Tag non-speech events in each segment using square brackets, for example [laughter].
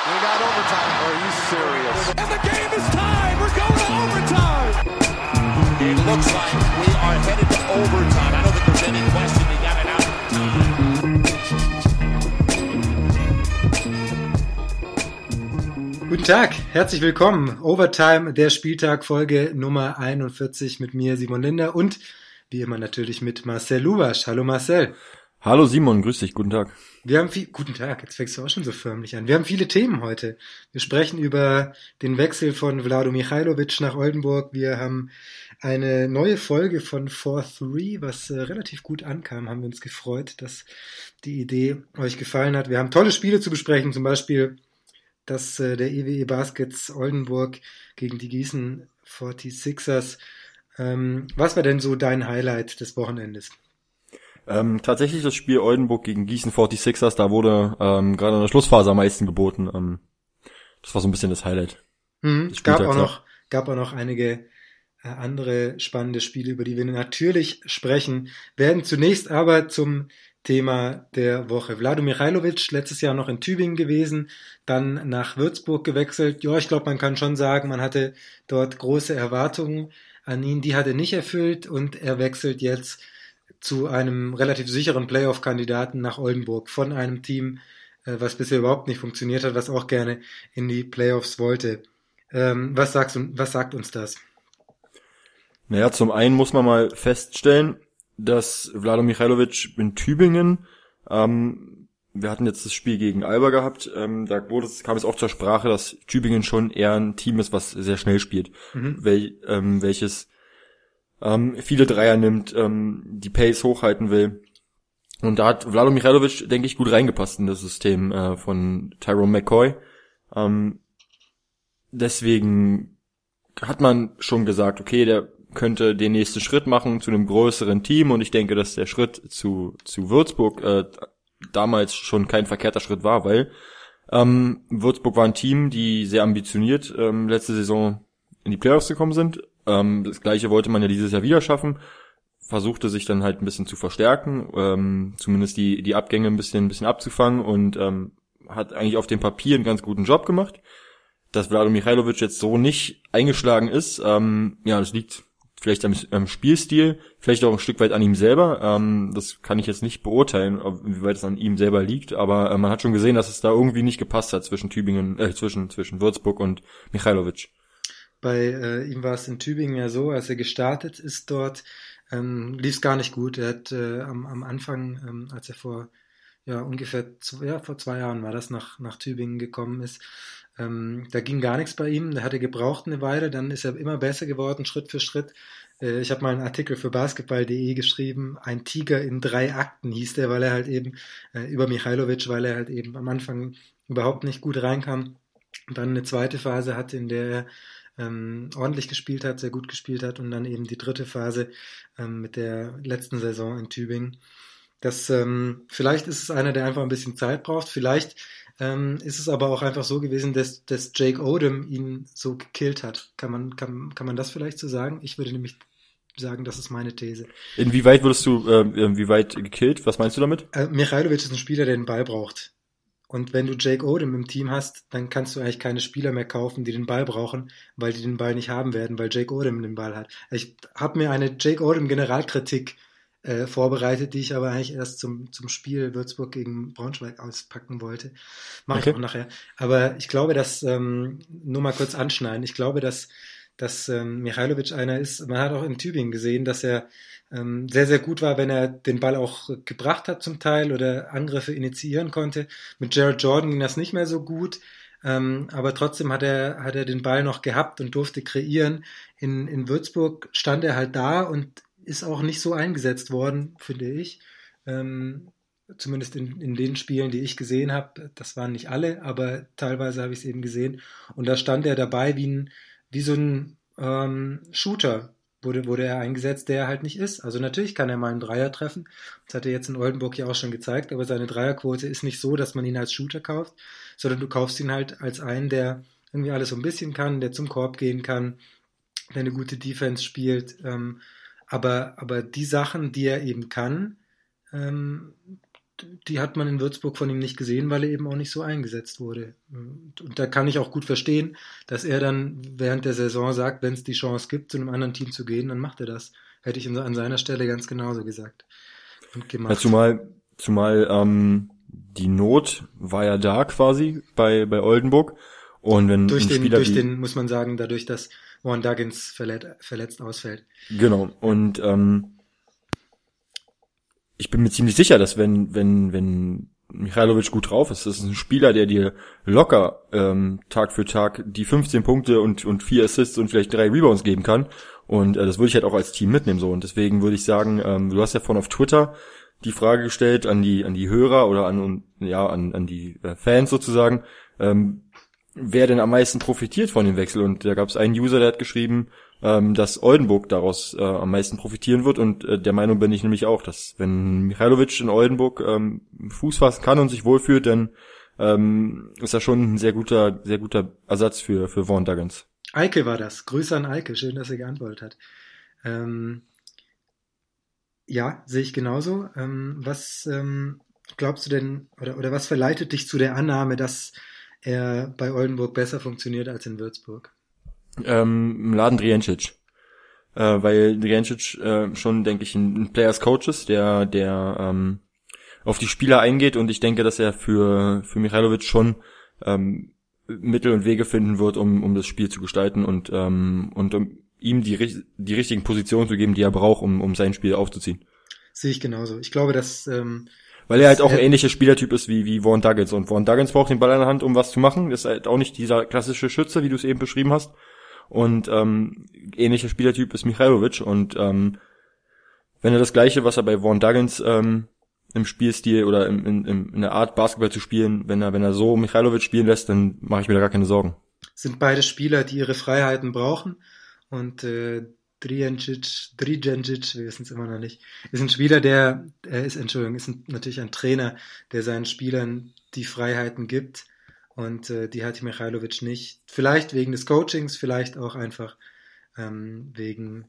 We got overtime. Are you serious? And the game is tied. We're going to overtime. It looks like we are headed to overtime. I don't think there's any question they got it out of time. Guten Tag, herzlich willkommen. Overtime, der Spieltag, Folge Nummer 41 mit mir, Simon Linder und wie immer natürlich mit Marcel Lubasch. Hallo Marcel. Hallo Simon, grüß dich, guten Tag. Wir haben viel, guten Tag, jetzt fängst du auch schon so förmlich an. Wir haben viele Themen heute. Wir sprechen über den Wechsel von Vlado Michailovic nach Oldenburg. Wir haben eine neue Folge von 4-3, was äh, relativ gut ankam. Haben wir uns gefreut, dass die Idee euch gefallen hat. Wir haben tolle Spiele zu besprechen, zum Beispiel das äh, der EWE Baskets Oldenburg gegen die Gießen 46ers. Ähm, was war denn so dein Highlight des Wochenendes? Ähm, tatsächlich das Spiel Oldenburg gegen Gießen 46ers, da wurde ähm, gerade in der Schlussphase am meisten geboten. Ähm, das war so ein bisschen das Highlight. Mhm, gab auch noch, gab auch noch einige äh, andere spannende Spiele, über die wir natürlich sprechen werden. Zunächst aber zum Thema der Woche. Vlado Michailovic, letztes Jahr noch in Tübingen gewesen, dann nach Würzburg gewechselt. Ja, ich glaube, man kann schon sagen, man hatte dort große Erwartungen an ihn, die hat er nicht erfüllt und er wechselt jetzt zu einem relativ sicheren Playoff-Kandidaten nach Oldenburg von einem Team, äh, was bisher überhaupt nicht funktioniert hat, was auch gerne in die Playoffs wollte. Ähm, was, sagst du, was sagt uns das? Naja, zum einen muss man mal feststellen, dass Vlado Michailovic in Tübingen, ähm, wir hatten jetzt das Spiel gegen Alba gehabt, ähm, da wurde es, kam es auch zur Sprache, dass Tübingen schon eher ein Team ist, was sehr schnell spielt, mhm. wel, ähm, welches ähm, viele Dreier nimmt, ähm, die Pace hochhalten will. Und da hat Vlado Michailovic, denke ich, gut reingepasst in das System äh, von Tyrone McCoy. Ähm, deswegen hat man schon gesagt, okay, der könnte den nächsten Schritt machen zu einem größeren Team und ich denke, dass der Schritt zu, zu Würzburg äh, damals schon kein verkehrter Schritt war, weil ähm, Würzburg war ein Team, die sehr ambitioniert ähm, letzte Saison in die Playoffs gekommen sind, ähm, das gleiche wollte man ja dieses Jahr wieder schaffen, versuchte sich dann halt ein bisschen zu verstärken, ähm, zumindest die, die Abgänge ein bisschen, ein bisschen abzufangen und ähm, hat eigentlich auf dem Papier einen ganz guten Job gemacht. Dass Vlado Michailovic jetzt so nicht eingeschlagen ist, ähm, ja, das liegt vielleicht am, am Spielstil, vielleicht auch ein Stück weit an ihm selber. Ähm, das kann ich jetzt nicht beurteilen, wie weit es an ihm selber liegt, aber äh, man hat schon gesehen, dass es da irgendwie nicht gepasst hat zwischen Tübingen, äh, zwischen, zwischen Würzburg und Michailovic. Bei äh, ihm war es in Tübingen ja so, als er gestartet ist dort, ähm, lief es gar nicht gut. Er hat äh, am, am Anfang, ähm, als er vor ja ungefähr zwei, ja, vor zwei Jahren war das nach, nach Tübingen gekommen ist, ähm, da ging gar nichts bei ihm. Da hat er gebraucht eine Weile, dann ist er immer besser geworden, Schritt für Schritt. Äh, ich habe mal einen Artikel für basketball.de geschrieben, ein Tiger in drei Akten hieß der, weil er halt eben äh, über Michailovic, weil er halt eben am Anfang überhaupt nicht gut reinkam. Dann eine zweite Phase hatte, in der er ähm, ordentlich gespielt hat, sehr gut gespielt hat und dann eben die dritte Phase ähm, mit der letzten Saison in Tübingen. Das, ähm, vielleicht ist es einer, der einfach ein bisschen Zeit braucht. Vielleicht ähm, ist es aber auch einfach so gewesen, dass, dass Jake Odom ihn so gekillt hat. Kann man, kann, kann man das vielleicht so sagen? Ich würde nämlich sagen, das ist meine These. Inwieweit würdest du, äh, wie weit gekillt? Was meinst du damit? Äh, Michailovic ist ein Spieler, der den Ball braucht. Und wenn du Jake Odom im Team hast, dann kannst du eigentlich keine Spieler mehr kaufen, die den Ball brauchen, weil die den Ball nicht haben werden, weil Jake Odom den Ball hat. Ich habe mir eine Jake Odom Generalkritik äh, vorbereitet, die ich aber eigentlich erst zum, zum Spiel Würzburg gegen Braunschweig auspacken wollte. Mache okay. ich auch nachher. Aber ich glaube, dass, ähm, nur mal kurz anschneiden, ich glaube, dass, dass ähm, Michailovic einer ist, man hat auch in Tübingen gesehen, dass er ähm, sehr, sehr gut war, wenn er den Ball auch gebracht hat zum Teil oder Angriffe initiieren konnte. Mit Jared Jordan ging das nicht mehr so gut. Ähm, aber trotzdem hat er, hat er den Ball noch gehabt und durfte kreieren. In, in Würzburg stand er halt da und ist auch nicht so eingesetzt worden, finde ich. Ähm, zumindest in, in den Spielen, die ich gesehen habe. Das waren nicht alle, aber teilweise habe ich es eben gesehen. Und da stand er dabei wie, ein, wie so ein ähm, Shooter, wurde, wurde er eingesetzt, der er halt nicht ist. Also natürlich kann er mal einen Dreier treffen. Das hat er jetzt in Oldenburg ja auch schon gezeigt, aber seine Dreierquote ist nicht so, dass man ihn als Shooter kauft, sondern du kaufst ihn halt als einen, der irgendwie alles so ein bisschen kann, der zum Korb gehen kann, der eine gute Defense spielt. Ähm, aber, aber die Sachen, die er eben kann, ähm, die hat man in Würzburg von ihm nicht gesehen, weil er eben auch nicht so eingesetzt wurde. Und da kann ich auch gut verstehen, dass er dann während der Saison sagt, wenn es die Chance gibt, zu einem anderen Team zu gehen, dann macht er das. Hätte ich an seiner Stelle ganz genauso gesagt. Und gemacht. Ja, zumal, zumal ähm, die Not war ja da quasi bei, bei Oldenburg. Und wenn durch den, Spieler durch den, muss man sagen, dadurch, dass Warren Duggins verletzt, verletzt ausfällt. Genau. Und ähm, ich bin mir ziemlich sicher, dass wenn, wenn, wenn Michailovic gut drauf ist, das ist ein Spieler, der dir locker ähm, Tag für Tag die 15 Punkte und, und vier Assists und vielleicht drei Rebounds geben kann. Und äh, das würde ich halt auch als Team mitnehmen so. Und deswegen würde ich sagen, ähm, du hast ja vorhin auf Twitter die Frage gestellt an die an die Hörer oder an ja an an die äh, Fans sozusagen, ähm, wer denn am meisten profitiert von dem Wechsel. Und da gab es einen User, der hat geschrieben, ähm, dass Oldenburg daraus äh, am meisten profitieren wird. Und äh, der Meinung bin ich nämlich auch, dass wenn Michailovic in Oldenburg ähm, Fuß fassen kann und sich wohlfühlt, dann ähm, ist er schon ein sehr guter, sehr guter Ersatz für, für Vaughn Duggins. Eike war das. Grüße an Eike. Schön, dass er geantwortet hat. Ähm, ja, sehe ich genauso. Ähm, was ähm, glaubst du denn, oder, oder was verleitet dich zu der Annahme, dass er bei Oldenburg besser funktioniert als in Würzburg? Ähm, Laden Drijancic. Äh, weil Drijancic äh, schon, denke ich, ein, ein Players Coach ist, der, der ähm, auf die Spieler eingeht und ich denke, dass er für, für Michailovic schon ähm, Mittel und Wege finden wird, um, um das Spiel zu gestalten und, ähm, und um ihm die, die richtigen Positionen zu geben, die er braucht, um, um sein Spiel aufzuziehen. Sehe ich genauso. Ich glaube, dass ähm, weil er halt auch ein ähnlicher Spielertyp ist wie, wie Vaughn Duggins. Und Vaughn Duggins braucht den Ball in der Hand, um was zu machen. Ist halt auch nicht dieser klassische Schütze, wie du es eben beschrieben hast. Und ähm, ähnlicher Spielertyp ist Michailovic. Und ähm, wenn er das gleiche, was er bei Vaughn Duggins ähm, im Spielstil oder im, in, in der Art Basketball zu spielen, wenn er, wenn er so Michailovic spielen lässt, dann mache ich mir da gar keine Sorgen. Sind beide Spieler, die ihre Freiheiten brauchen. Und äh, Drijancic, Drijancic, wir wissen es immer noch nicht, ist ein Spieler, der, er ist, Entschuldigung, ist ein, natürlich ein Trainer, der seinen Spielern die Freiheiten gibt und äh, die hat Michailovic nicht. Vielleicht wegen des Coachings, vielleicht auch einfach ähm, wegen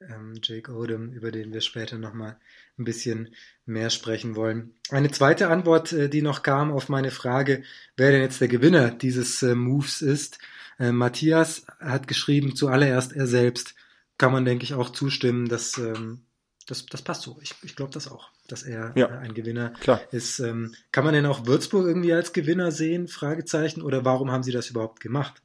ähm, Jake Odom, über den wir später nochmal ein bisschen mehr sprechen wollen. Eine zweite Antwort, äh, die noch kam auf meine Frage, wer denn jetzt der Gewinner dieses äh, Moves ist. Äh, Matthias hat geschrieben, zuallererst er selbst. Kann man, denke ich, auch zustimmen, dass ähm, das, das passt so. Ich, ich glaube das auch, dass er ja, äh, ein Gewinner klar. ist. Ähm, kann man denn auch Würzburg irgendwie als Gewinner sehen? Fragezeichen. Oder warum haben sie das überhaupt gemacht?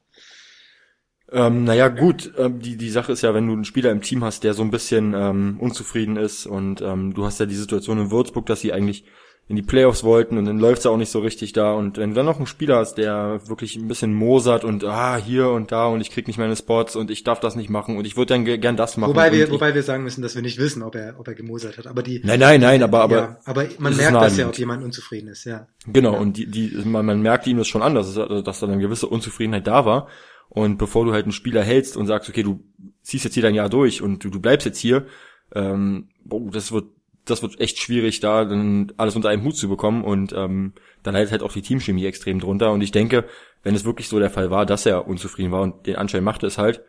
Ähm, naja, gut, ähm, die, die Sache ist ja, wenn du einen Spieler im Team hast, der so ein bisschen ähm, unzufrieden ist und ähm, du hast ja die Situation in Würzburg, dass sie eigentlich in die Playoffs wollten und dann läuft's ja auch nicht so richtig da. Und wenn du dann noch einen Spieler hast, der wirklich ein bisschen mosert und ah, hier und da und ich krieg nicht meine Spots und ich darf das nicht machen und ich würde dann gern das machen. Wobei wir, wobei wir sagen müssen, dass wir nicht wissen, ob er, ob er gemosert hat. Aber die. Nein, nein, nein, aber, aber. Ja, aber man merkt das ja, ob jemand unzufrieden ist, ja. Genau, ja. und die, die, man, man merkt ihm das schon an, dass, dass da eine gewisse Unzufriedenheit da war. Und bevor du halt einen Spieler hältst und sagst, okay, du ziehst jetzt hier dein Jahr durch und du, du bleibst jetzt hier, ähm, boah, das wird das wird echt schwierig, da dann alles unter einem Hut zu bekommen und ähm, dann leidet halt auch die Teamchemie extrem drunter. Und ich denke, wenn es wirklich so der Fall war, dass er unzufrieden war und den Anschein machte es halt,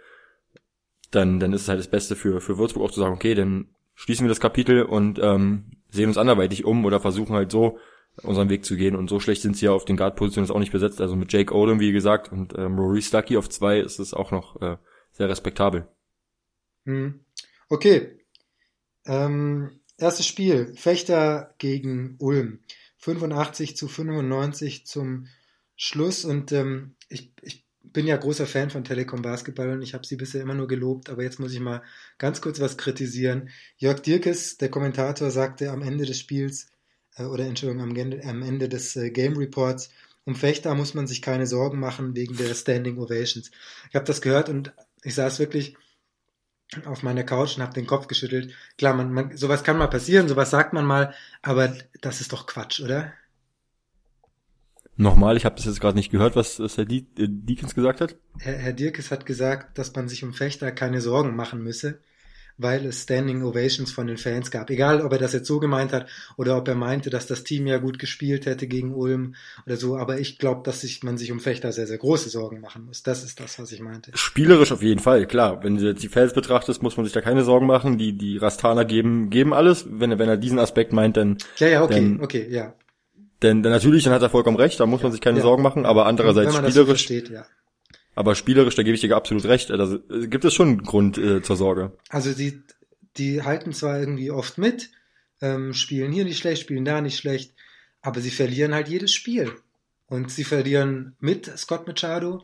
dann, dann ist es halt das Beste für, für Würzburg auch zu sagen, okay, dann schließen wir das Kapitel und ähm, sehen uns anderweitig um oder versuchen halt so unseren Weg zu gehen. Und so schlecht sind sie ja auf den Guard-Positionen auch nicht besetzt. Also mit Jake Odom, wie gesagt, und ähm, Rory Stuckey auf zwei ist es auch noch äh, sehr respektabel. Hm. Okay. Ähm, Erstes Spiel, Fechter gegen Ulm. 85 zu 95 zum Schluss. Und ähm, ich, ich bin ja großer Fan von Telekom Basketball und ich habe sie bisher immer nur gelobt, aber jetzt muss ich mal ganz kurz was kritisieren. Jörg Dirkes, der Kommentator, sagte am Ende des Spiels, äh, oder Entschuldigung, am Ende, am Ende des äh, Game Reports, um Fechter muss man sich keine Sorgen machen wegen der Standing Ovations. Ich habe das gehört und ich saß wirklich auf meiner Couch und habe den Kopf geschüttelt. Klar, man, man, sowas kann mal passieren, sowas sagt man mal, aber das ist doch Quatsch, oder? Nochmal, ich habe das jetzt gerade nicht gehört, was, was Herr äh, Diekens gesagt hat. Herr, Herr Dirkes hat gesagt, dass man sich um Fechter keine Sorgen machen müsse, weil es Standing Ovations von den Fans gab. Egal, ob er das jetzt so gemeint hat oder ob er meinte, dass das Team ja gut gespielt hätte gegen Ulm oder so. Aber ich glaube, dass sich, man sich um Fechter sehr, sehr große Sorgen machen muss. Das ist das, was ich meinte. Spielerisch auf jeden Fall, klar. Wenn du jetzt die Fans betrachtest, muss man sich da keine Sorgen machen. Die, die Rastaner geben, geben alles. Wenn er, wenn er diesen Aspekt meint, dann. Ja, ja, okay, dann, okay, ja. Denn, denn natürlich, dann hat er vollkommen recht, da muss man sich keine ja. Sorgen machen, aber andererseits spielerisch. so versteht, ja. Aber spielerisch, da gebe ich dir absolut recht. Also äh, gibt es schon einen Grund äh, zur Sorge. Also die, die halten zwar irgendwie oft mit, ähm, spielen hier nicht schlecht, spielen da nicht schlecht, aber sie verlieren halt jedes Spiel. Und sie verlieren mit Scott Machado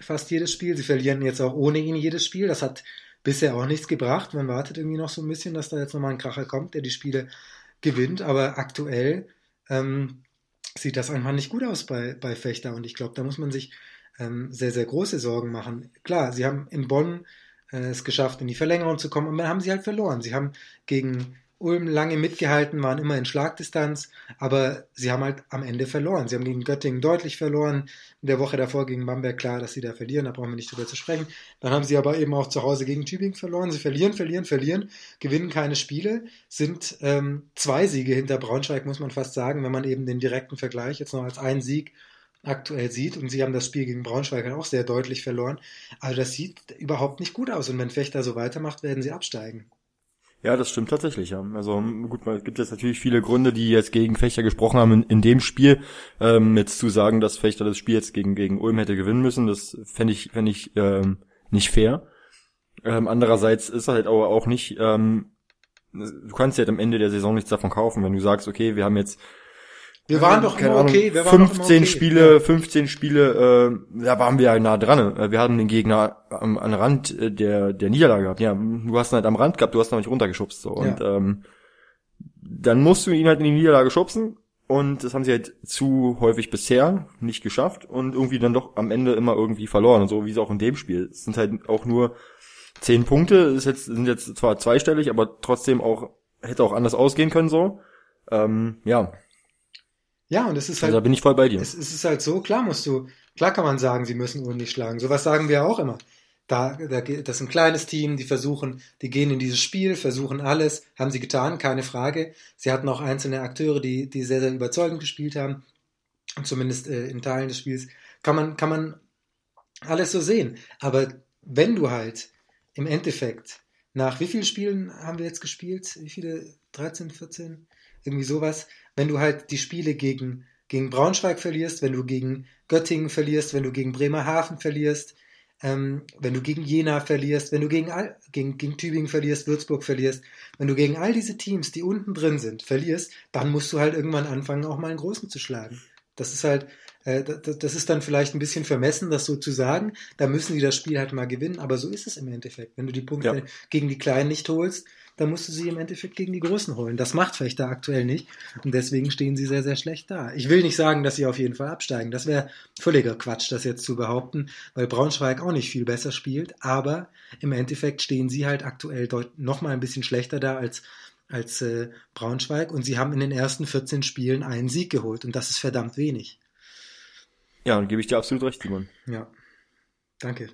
fast jedes Spiel. Sie verlieren jetzt auch ohne ihn jedes Spiel. Das hat bisher auch nichts gebracht. Man wartet irgendwie noch so ein bisschen, dass da jetzt nochmal ein Kracher kommt, der die Spiele gewinnt. Aber aktuell ähm, sieht das einfach nicht gut aus bei, bei Fechter. Und ich glaube, da muss man sich ähm, sehr, sehr große Sorgen machen. Klar, sie haben in Bonn äh, es geschafft, in die Verlängerung zu kommen, und dann haben sie halt verloren. Sie haben gegen Ulm lange mitgehalten, waren immer in Schlagdistanz, aber sie haben halt am Ende verloren. Sie haben gegen Göttingen deutlich verloren. In der Woche davor gegen Bamberg klar, dass sie da verlieren, da brauchen wir nicht drüber zu sprechen. Dann haben sie aber eben auch zu Hause gegen Tübingen verloren. Sie verlieren, verlieren, verlieren, gewinnen keine Spiele, sind ähm, zwei Siege hinter Braunschweig, muss man fast sagen, wenn man eben den direkten Vergleich jetzt noch als einen Sieg aktuell sieht. Und sie haben das Spiel gegen Braunschweig auch sehr deutlich verloren. Also das sieht überhaupt nicht gut aus. Und wenn Fechter so weitermacht, werden sie absteigen. Ja, das stimmt tatsächlich, ja. Also gut, es gibt jetzt natürlich viele Gründe, die jetzt gegen Fechter gesprochen haben in, in dem Spiel. Ähm, jetzt zu sagen, dass Fechter das Spiel jetzt gegen, gegen Ulm hätte gewinnen müssen, das fände ich, fänd ich ähm, nicht fair. Ähm, andererseits ist halt aber auch nicht, ähm, du kannst ja halt am Ende der Saison nichts davon kaufen, wenn du sagst, okay, wir haben jetzt wir waren doch keine immer Ahnung, okay. Wir waren 15 doch immer okay. Spiele, Ja. 15 Spiele, äh, da waren wir ja nah dran. Äh, Wir hatten den Gegner am, am Rand äh, der, der Niederlage gehabt. Ja, du hast ihn halt am Rand gehabt, du hast ihn noch nicht runtergeschubst. So. Und ähm, dann musst du ihn halt in die Niederlage schubsen. Und das haben sie halt zu häufig bisher nicht geschafft und irgendwie dann doch am Ende immer irgendwie verloren. Und so wie es auch in dem Spiel. Es sind halt auch nur 10 Punkte, ist jetzt, sind jetzt zwar zweistellig, aber trotzdem auch, hätte auch anders ausgehen können so. Ähm, ja, Ja, und es ist also da halt, bin ich voll bei dir. es, es ist halt so, klar musst du, klar kann man sagen, sie müssen Ulm nicht schlagen. Sowas sagen wir auch immer. Da, da, geht- das ist ein kleines Team, die versuchen, die gehen in dieses Spiel, versuchen alles, haben sie getan, keine Frage. Sie hatten auch einzelne Akteure, die, die sehr, sehr überzeugend gespielt haben. Zumindest äh, in Teilen des Spiels. Kann man, kann man alles so sehen. Aber wenn du halt im Endeffekt nach wie vielen Spielen haben wir jetzt gespielt? Wie viele? 13, 14? Irgendwie sowas. Wenn du halt die Spiele gegen, gegen Braunschweig verlierst, wenn du gegen Göttingen verlierst, wenn du gegen Bremerhaven verlierst, ähm, wenn du gegen Jena verlierst, wenn du gegen, all, gegen, gegen Tübingen verlierst, Würzburg verlierst, wenn du gegen all diese Teams, die unten drin sind, verlierst, dann musst du halt irgendwann anfangen, auch mal einen Großen zu schlagen. Das ist halt, äh, das, das ist dann vielleicht ein bisschen vermessen, das so zu sagen. Da müssen die das Spiel halt mal gewinnen, aber so ist es im Endeffekt. Wenn du die Punkte Ja. gegen die Kleinen nicht holst, dann musst du sie im Endeffekt gegen die Großen holen. Das macht Fechter aktuell nicht und deswegen stehen sie sehr, sehr schlecht da. Ich will nicht sagen, dass sie auf jeden Fall absteigen. Das wäre völliger Quatsch, das jetzt zu behaupten, weil Braunschweig auch nicht viel besser spielt, aber im Endeffekt stehen sie halt aktuell noch mal ein bisschen schlechter da als als äh, Braunschweig und sie haben in den ersten 14 Spielen einen Sieg geholt und das ist verdammt wenig. Ja, dann gebe ich dir absolut recht, Simon. Ja. Danke.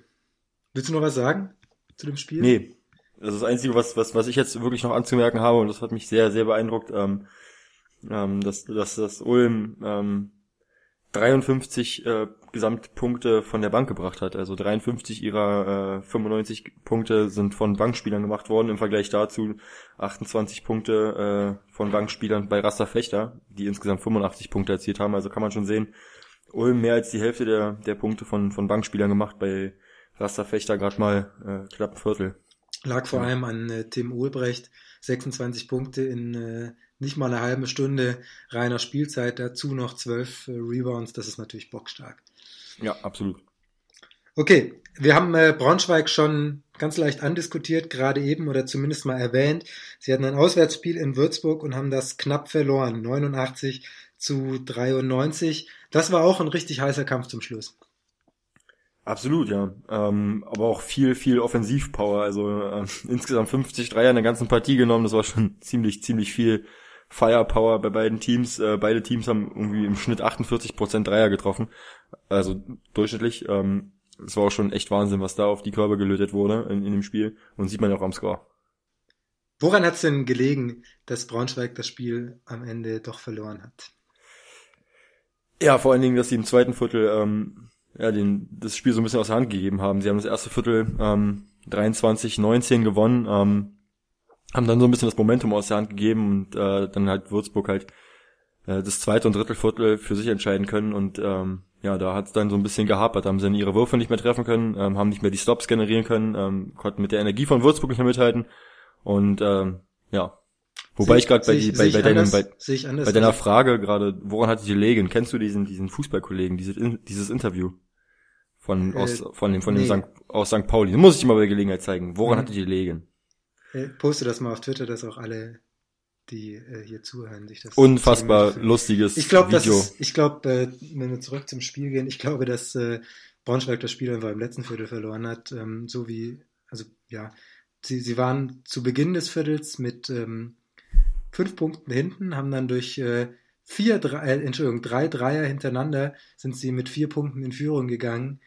Willst du noch was sagen zu dem Spiel? Nee, das ist das Einzige, was, was, was ich jetzt wirklich noch anzumerken habe, und das hat mich sehr, sehr beeindruckt, ähm, ähm, dass, dass das Ulm ähm, 53 äh, Gesamtpunkte von der Bank gebracht hat. Also 53 ihrer äh, 95 Punkte sind von Bankspielern gemacht worden, im Vergleich dazu 28 Punkte äh, von Bankspielern bei Rasta Fechter, die insgesamt 85 Punkte erzielt haben. Also kann man schon sehen, Ulm mehr als die Hälfte der, der Punkte von, von Bankspielern gemacht, bei Rasta Fechter gerade mal äh, knapp ein Viertel. Lag vor allem an äh, Tim Ulbrecht, 26 Punkte in äh, nicht mal eine halbe Stunde reiner Spielzeit, dazu noch 12 äh, Rebounds, das ist natürlich bockstark. Ja, absolut. Okay, wir haben äh, Braunschweig schon ganz leicht andiskutiert, gerade eben oder zumindest mal erwähnt. Sie hatten ein Auswärtsspiel in Würzburg und haben das knapp verloren, 89 zu 93. Das war auch ein richtig heißer Kampf zum Schluss. Absolut, ja. Ähm, aber auch viel, viel Offensivpower. Also ähm, [laughs] insgesamt 50 Dreier in der ganzen Partie genommen. Das war schon ziemlich, ziemlich viel Firepower bei beiden Teams. Äh, beide Teams haben irgendwie im Schnitt 48% Dreier getroffen. Also durchschnittlich. Ähm, es war auch schon echt Wahnsinn, was da auf die Körper gelötet wurde in, in dem Spiel. Und sieht man ja auch am Score. Woran hat es denn gelegen, dass Braunschweig das Spiel am Ende doch verloren hat? Ja, vor allen Dingen, dass sie im zweiten Viertel ähm, ja, den, das Spiel so ein bisschen aus der Hand gegeben haben. Sie haben das erste Viertel ähm, 23-19 gewonnen, ähm, haben dann so ein bisschen das Momentum aus der Hand gegeben und äh, dann halt Würzburg halt äh, das zweite und dritte Viertel für sich entscheiden können und ähm, ja, da hat es dann so ein bisschen gehapert, haben sie dann ihre Würfe nicht mehr treffen können, ähm, haben nicht mehr die Stops generieren können, ähm, konnten mit der Energie von Würzburg nicht mehr mithalten und ähm, ja, Wobei ich, ich gerade bei, ich, bei, bei, deinem, bei, bei deiner Frage gerade, woran hat die gelegen? Kennst du diesen, diesen Fußballkollegen, dieses, dieses Interview von, äh, aus, von dem, von dem nee. St. aus St. Pauli? Muss ich dir mal bei Gelegenheit zeigen. Woran mhm. hat die gelegen? Äh, poste das mal auf Twitter, dass auch alle, die äh, hier zuhören, sich das Unfassbar lustiges ich glaub, Video. Ist, ich glaube, äh, wenn wir zurück zum Spiel gehen, ich glaube, dass äh, Braunschweig das Spiel einfach im letzten Viertel verloren hat, ähm, so wie, also ja, sie, sie waren zu Beginn des Viertels mit ähm, fünf Punkten hinten, haben dann durch äh, vier, drei, äh, Entschuldigung, drei Dreier hintereinander sind sie mit vier Punkten in Führung gegangen.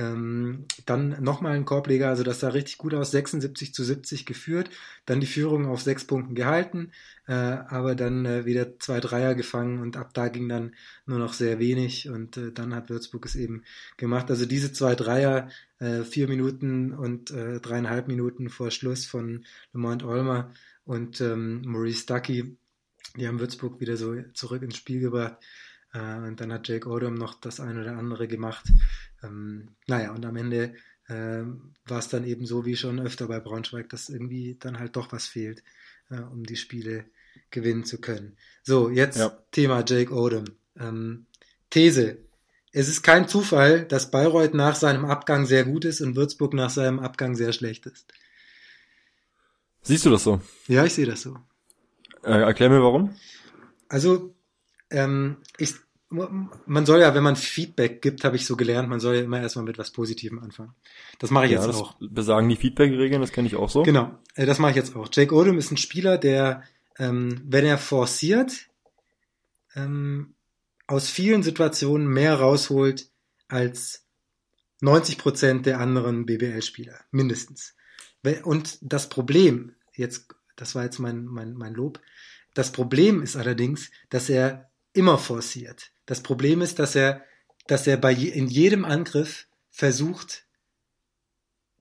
Ähm, dann nochmal ein Korbleger, also das sah richtig gut aus, 76 zu 70 geführt, dann die Führung auf sechs Punkten gehalten, äh, aber dann äh, wieder zwei Dreier gefangen und ab da ging dann nur noch sehr wenig und äh, dann hat Würzburg es eben gemacht. Also diese zwei Dreier, äh, vier Minuten und äh, dreieinhalb Minuten vor Schluss von Lamont Olmer, und ähm, Maurice Ducky, die haben Würzburg wieder so zurück ins Spiel gebracht. Äh, und dann hat Jake Odom noch das eine oder andere gemacht. Ähm, naja, und am Ende äh, war es dann eben so wie schon öfter bei Braunschweig, dass irgendwie dann halt doch was fehlt, äh, um die Spiele gewinnen zu können. So, jetzt ja. Thema Jake Odom. Ähm, These. Es ist kein Zufall, dass Bayreuth nach seinem Abgang sehr gut ist und Würzburg nach seinem Abgang sehr schlecht ist. Siehst du das so? Ja, ich sehe das so. Äh, erklär mir warum. Also, ähm, ich, man soll ja, wenn man Feedback gibt, habe ich so gelernt, man soll ja immer erstmal mit was Positivem anfangen. Das mache ich ja, jetzt auch. Besagen die Feedback-Regeln, das kenne ich auch so. Genau, äh, das mache ich jetzt auch. Jake Odom ist ein Spieler, der, ähm, wenn er forciert, ähm, aus vielen Situationen mehr rausholt als 90 Prozent der anderen BBL-Spieler, mindestens. Und das Problem, jetzt, das war jetzt mein, mein, mein Lob, das Problem ist allerdings, dass er immer forciert. Das Problem ist, dass er, dass er bei je, in jedem Angriff versucht,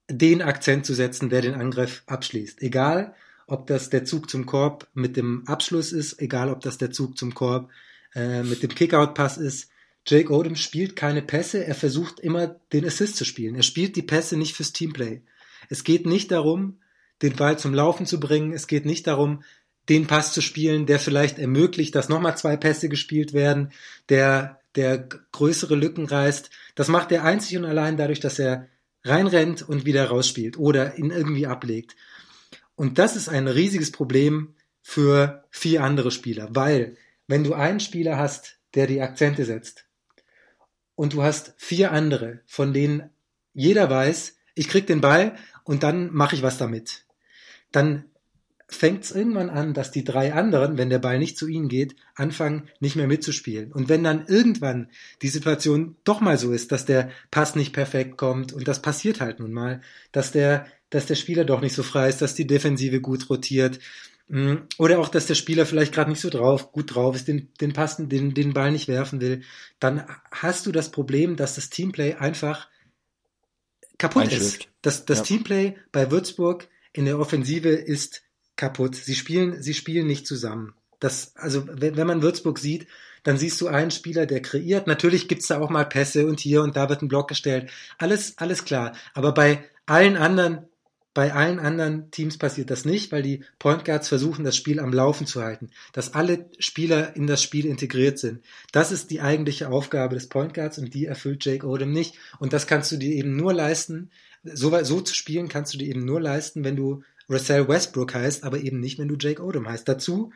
den Akzent zu setzen, der den Angriff abschließt. Egal, ob das der Zug zum Korb mit dem Abschluss ist, egal, ob das der Zug zum Korb äh, mit dem Kickout-Pass ist. Jake Odom spielt keine Pässe, er versucht immer den Assist zu spielen. Er spielt die Pässe nicht fürs Teamplay. Es geht nicht darum, den Ball zum Laufen zu bringen. Es geht nicht darum, den Pass zu spielen, der vielleicht ermöglicht, dass nochmal zwei Pässe gespielt werden, der, der größere Lücken reißt. Das macht er einzig und allein dadurch, dass er reinrennt und wieder rausspielt oder ihn irgendwie ablegt. Und das ist ein riesiges Problem für vier andere Spieler, weil wenn du einen Spieler hast, der die Akzente setzt und du hast vier andere, von denen jeder weiß, ich krieg den Ball und dann mache ich was damit. Dann fängt es irgendwann an, dass die drei anderen, wenn der Ball nicht zu ihnen geht, anfangen, nicht mehr mitzuspielen. Und wenn dann irgendwann die Situation doch mal so ist, dass der Pass nicht perfekt kommt, und das passiert halt nun mal, dass der, dass der Spieler doch nicht so frei ist, dass die Defensive gut rotiert, mm, oder auch, dass der Spieler vielleicht gerade nicht so drauf, gut drauf ist, den, den Passen, den, den Ball nicht werfen will, dann hast du das Problem, dass das Teamplay einfach kaputt ist. Das, das ja. Teamplay bei Würzburg in der Offensive ist kaputt. Sie spielen, sie spielen nicht zusammen. Das, also, wenn, wenn man Würzburg sieht, dann siehst du einen Spieler, der kreiert. Natürlich gibt's da auch mal Pässe und hier und da wird ein Block gestellt. Alles, alles klar. Aber bei allen anderen bei allen anderen Teams passiert das nicht, weil die Point Guards versuchen, das Spiel am Laufen zu halten, dass alle Spieler in das Spiel integriert sind. Das ist die eigentliche Aufgabe des Point Guards und die erfüllt Jake Odom nicht. Und das kannst du dir eben nur leisten, so, so zu spielen kannst du dir eben nur leisten, wenn du Russell Westbrook heißt, aber eben nicht, wenn du Jake Odom heißt. Dazu,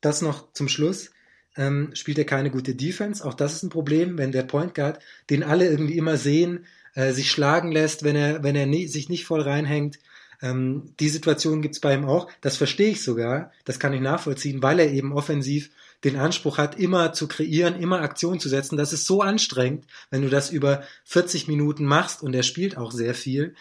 das noch zum Schluss, ähm, spielt er keine gute Defense. Auch das ist ein Problem, wenn der Point Guard, den alle irgendwie immer sehen, äh, sich schlagen lässt, wenn er, wenn er nie, sich nicht voll reinhängt. Ähm, die Situation gibt's bei ihm auch. Das verstehe ich sogar. Das kann ich nachvollziehen, weil er eben offensiv den Anspruch hat, immer zu kreieren, immer Aktion zu setzen. Das ist so anstrengend, wenn du das über 40 Minuten machst und er spielt auch sehr viel.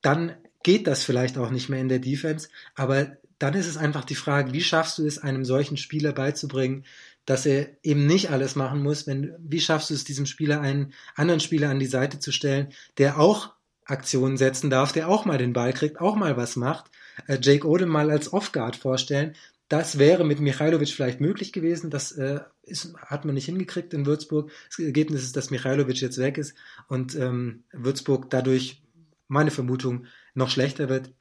Dann geht das vielleicht auch nicht mehr in der Defense, aber dann ist es einfach die Frage, wie schaffst du es, einem solchen Spieler beizubringen, dass er eben nicht alles machen muss. Wenn, wie schaffst du es, diesem Spieler einen anderen Spieler an die Seite zu stellen, der auch Aktionen setzen darf, der auch mal den Ball kriegt, auch mal was macht. Äh, Jake Odom mal als Off-Guard vorstellen. Das wäre mit Michailovic vielleicht möglich gewesen. Das äh, ist, hat man nicht hingekriegt in Würzburg. Das Ergebnis ist, dass Michailovic jetzt weg ist und ähm, Würzburg dadurch, meine Vermutung, noch schlechter wird.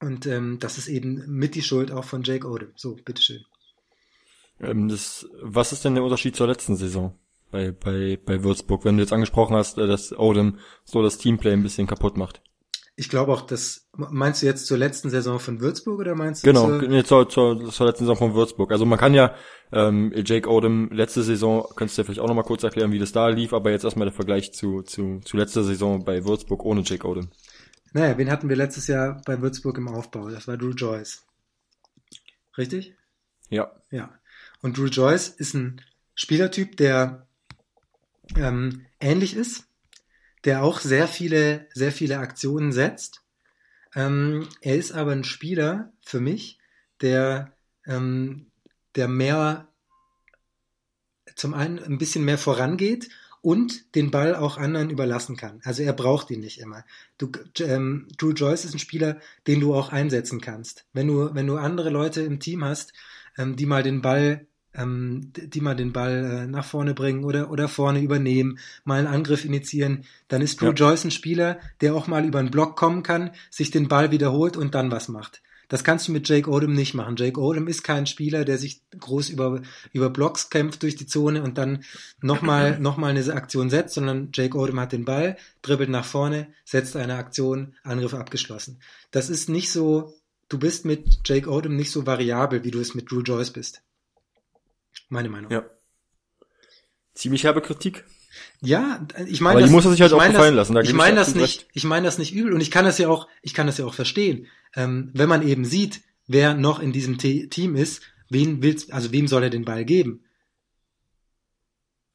Und ähm, das ist eben mit die Schuld auch von Jake Odom. So, bitteschön. Ähm, das, was ist denn der Unterschied zur letzten Saison bei, bei, bei Würzburg, wenn du jetzt angesprochen hast, äh, dass Odom so das Teamplay ein bisschen kaputt macht? Ich glaube auch, dass, meinst du jetzt zur letzten Saison von Würzburg oder meinst du Genau, zur, nee, zur, zur, zur letzten Saison von Würzburg. Also man kann ja, ähm, Jake Odom, letzte Saison, könntest du dir vielleicht auch nochmal kurz erklären, wie das da lief, aber jetzt erstmal der Vergleich zu, zu, zu letzter Saison bei Würzburg ohne Jake Odom. Naja, wen hatten wir letztes Jahr bei Würzburg im Aufbau? Das war Drew Joyce. Richtig? Ja. Ja. Und Drew Joyce ist ein Spielertyp, der ähm, ähnlich ist, der auch sehr viele, sehr viele Aktionen setzt. Ähm, er ist aber ein Spieler für mich, der, ähm, der mehr zum einen ein bisschen mehr vorangeht und den Ball auch anderen überlassen kann. Also er braucht ihn nicht immer. Du, ähm, Drew Joyce ist ein Spieler, den du auch einsetzen kannst. Wenn du, wenn du andere Leute im Team hast, ähm, die mal den Ball ähm, die mal den Ball äh, nach vorne bringen oder, oder vorne übernehmen, mal einen Angriff initiieren, dann ist Drew Ja. Joyce ein Spieler, der auch mal über einen Block kommen kann, sich den Ball wiederholt und dann was macht. Das kannst du mit Jake Odom nicht machen. Jake Odom ist kein Spieler, der sich groß über, über Blocks kämpft durch die Zone und dann nochmal [laughs] noch mal eine Aktion setzt, sondern Jake Odom hat den Ball, dribbelt nach vorne, setzt eine Aktion, Angriff abgeschlossen. Das ist nicht so, du bist mit Jake Odom nicht so variabel, wie du es mit Drew Joyce bist. Meine Meinung. Ja. Ziemlich herbe Kritik. Ja, ich meine, das- muss er sich halt ich auch gefallen das, lassen, da ich ich meine das nicht, recht. ich meine das nicht übel und ich kann das ja auch, ich kann das ja auch verstehen. Ähm, wenn man eben sieht, wer noch in diesem Te Team ist, wen willst, also wem soll er den Ball geben?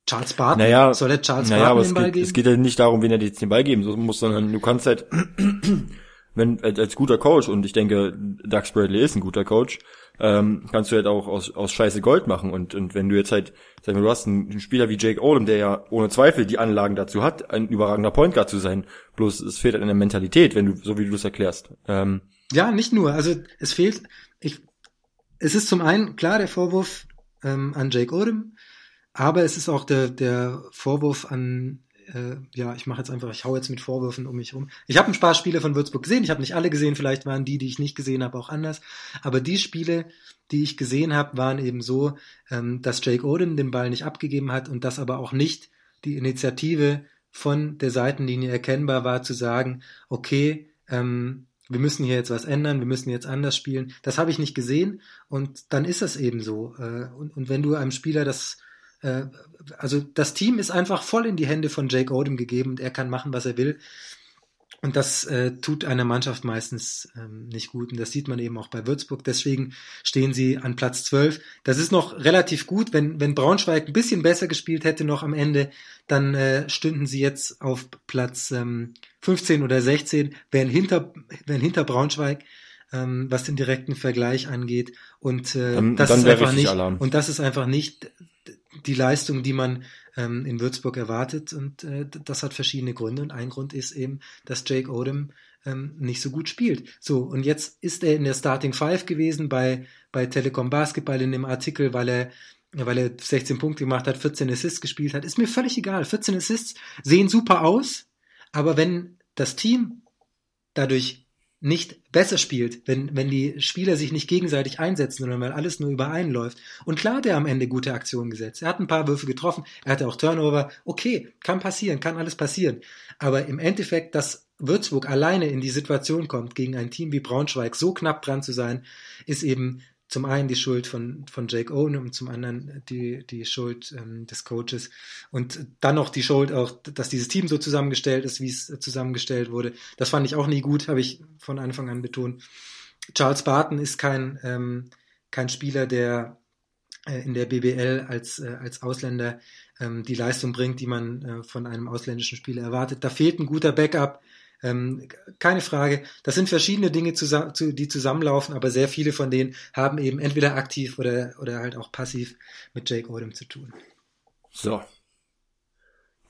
Charles Barton? Naja, soll er Charles naja, Barton es den Ball geht, geben? es geht ja nicht darum, wen er jetzt den Ball geben muss, sondern du kannst halt, [clears throat] wenn als, als guter Coach und ich denke, Doug Bradley ist ein guter Coach, ähm, kannst du halt auch aus, aus Scheiße Gold machen und und wenn du jetzt halt, sag mal, du hast einen, Spieler wie Jake Odom, der ja ohne Zweifel die Anlagen dazu hat, ein überragender Point Guard zu sein, bloß es fehlt halt an der Mentalität, wenn du so wie du es erklärst. Ähm, Ja, nicht nur. Also es fehlt. Ich, es ist zum einen klar der Vorwurf ähm, an Jake Odom, aber es ist auch der, der Vorwurf an, äh, ja, ich mache jetzt einfach, ich hau jetzt mit Vorwürfen um mich rum. Ich habe ein paar Spiele von Würzburg gesehen, ich habe nicht alle gesehen, vielleicht waren die, die ich nicht gesehen habe, auch anders. Aber die Spiele, die ich gesehen habe, waren eben so, ähm, dass Jake Odom den Ball nicht abgegeben hat und dass aber auch nicht die Initiative von der Seitenlinie erkennbar war, zu sagen, okay, ähm, wir müssen hier jetzt was ändern, wir müssen jetzt anders spielen. Das habe ich nicht gesehen und dann ist das eben so. Äh, Und, und wenn du einem Spieler das, äh, also das Team ist einfach voll in die Hände von Jake Odom gegeben und er kann machen, was er will. Und das äh, tut einer Mannschaft meistens ähm, nicht gut. Und das sieht man eben auch bei Würzburg. Deswegen stehen sie an Platz 12. Das ist noch relativ gut. Wenn, wenn Braunschweig ein bisschen besser gespielt hätte noch am Ende, dann äh, stünden sie jetzt auf Platz ähm, 15 oder 16, wären hinter, wären hinter Braunschweig, ähm, was den direkten Vergleich angeht. Und äh, Dann- das dann ist einfach nicht, Alarm. und das ist einfach nicht die Leistung, die man ähm, in Würzburg erwartet. Und äh, das hat verschiedene Gründe. Und ein Grund ist eben, dass Jake Odom ähm, nicht so gut spielt. So, und jetzt ist er in der Starting Five gewesen bei, bei Telekom Basketball in dem Artikel, weil er weil er 16 Punkte gemacht hat, 14 Assists gespielt hat, ist mir völlig egal. 14 Assists sehen super aus, aber wenn das Team dadurch nicht besser spielt, wenn, wenn die Spieler sich nicht gegenseitig einsetzen, sondern weil alles nur über einen läuft. Und klar hat er am Ende gute Aktionen gesetzt. Er hat ein paar Würfe getroffen, er hatte auch Turnover. Okay, kann passieren, kann alles passieren. Aber im Endeffekt, dass Würzburg alleine in die Situation kommt, gegen ein Team wie Braunschweig so knapp dran zu sein, ist eben zum einen die Schuld von, von Jake Owen und zum anderen die, die Schuld ähm, des Coaches. Und dann noch die Schuld auch, dass dieses Team so zusammengestellt ist, wie es zusammengestellt wurde. Das fand ich auch nie gut, habe ich von Anfang an betont. Charles Barton ist kein, ähm, kein Spieler, der äh, in der BBL als, äh, als Ausländer ähm, die Leistung bringt, die man äh, von einem ausländischen Spieler erwartet. Da fehlt ein guter Backup. Ähm, keine Frage. Das sind verschiedene Dinge, zusammen, zu, die zusammenlaufen, aber sehr viele von denen haben eben entweder aktiv oder, oder halt auch passiv mit Jake Odom zu tun. So.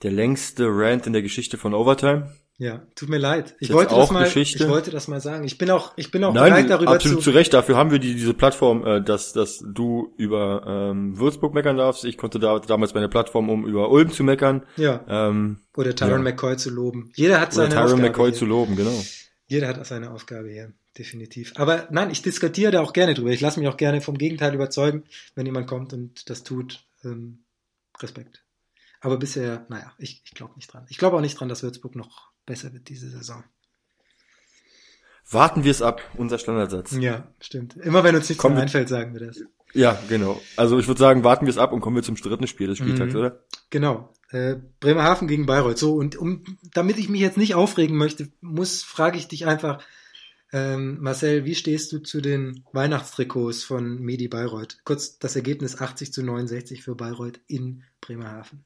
Der längste Rant in der Geschichte von Overtime. Ja, tut mir leid. Ich wollte das mal, Geschichte? ich wollte das mal sagen. Ich bin auch, ich bin auch Nein, bereit darüber absolut zu. Recht. Dafür haben wir die, diese Plattform, äh, dass, dass du über ähm, Würzburg meckern darfst. Ich konnte da damals meine Plattform, um über Ulm zu meckern. Ja. Ähm, Oder Tyron Ja. McCoy zu loben. Jeder hat oder seine Tyron Aufgabe. McCoy hier. zu loben, genau. Jeder hat seine Aufgabe hier, definitiv. Aber nein, ich diskutiere da auch gerne drüber. Ich lasse mich auch gerne vom Gegenteil überzeugen, wenn jemand kommt und das tut. Ähm, Respekt. Aber bisher, naja, ich, ich glaube nicht dran. Ich glaube auch nicht dran, dass Würzburg noch besser wird diese Saison. Warten wir es ab, unser Standardsatz. Ja, stimmt. Immer wenn uns nichts Komm, mehr einfällt, sagen wir das. Ja, genau. Also ich würde sagen, warten wir es ab und kommen wir zum dritten Spiel des Spieltags, Mhm. oder? Genau. Äh, Bremerhaven gegen Bayreuth. So, und um, damit ich mich jetzt nicht aufregen möchte, muss, frage ich dich einfach, ähm, Marcel, wie stehst du zu den Weihnachtstrikots von Medi Bayreuth? Kurz das Ergebnis 80 zu 69 für Bayreuth in Bremerhaven.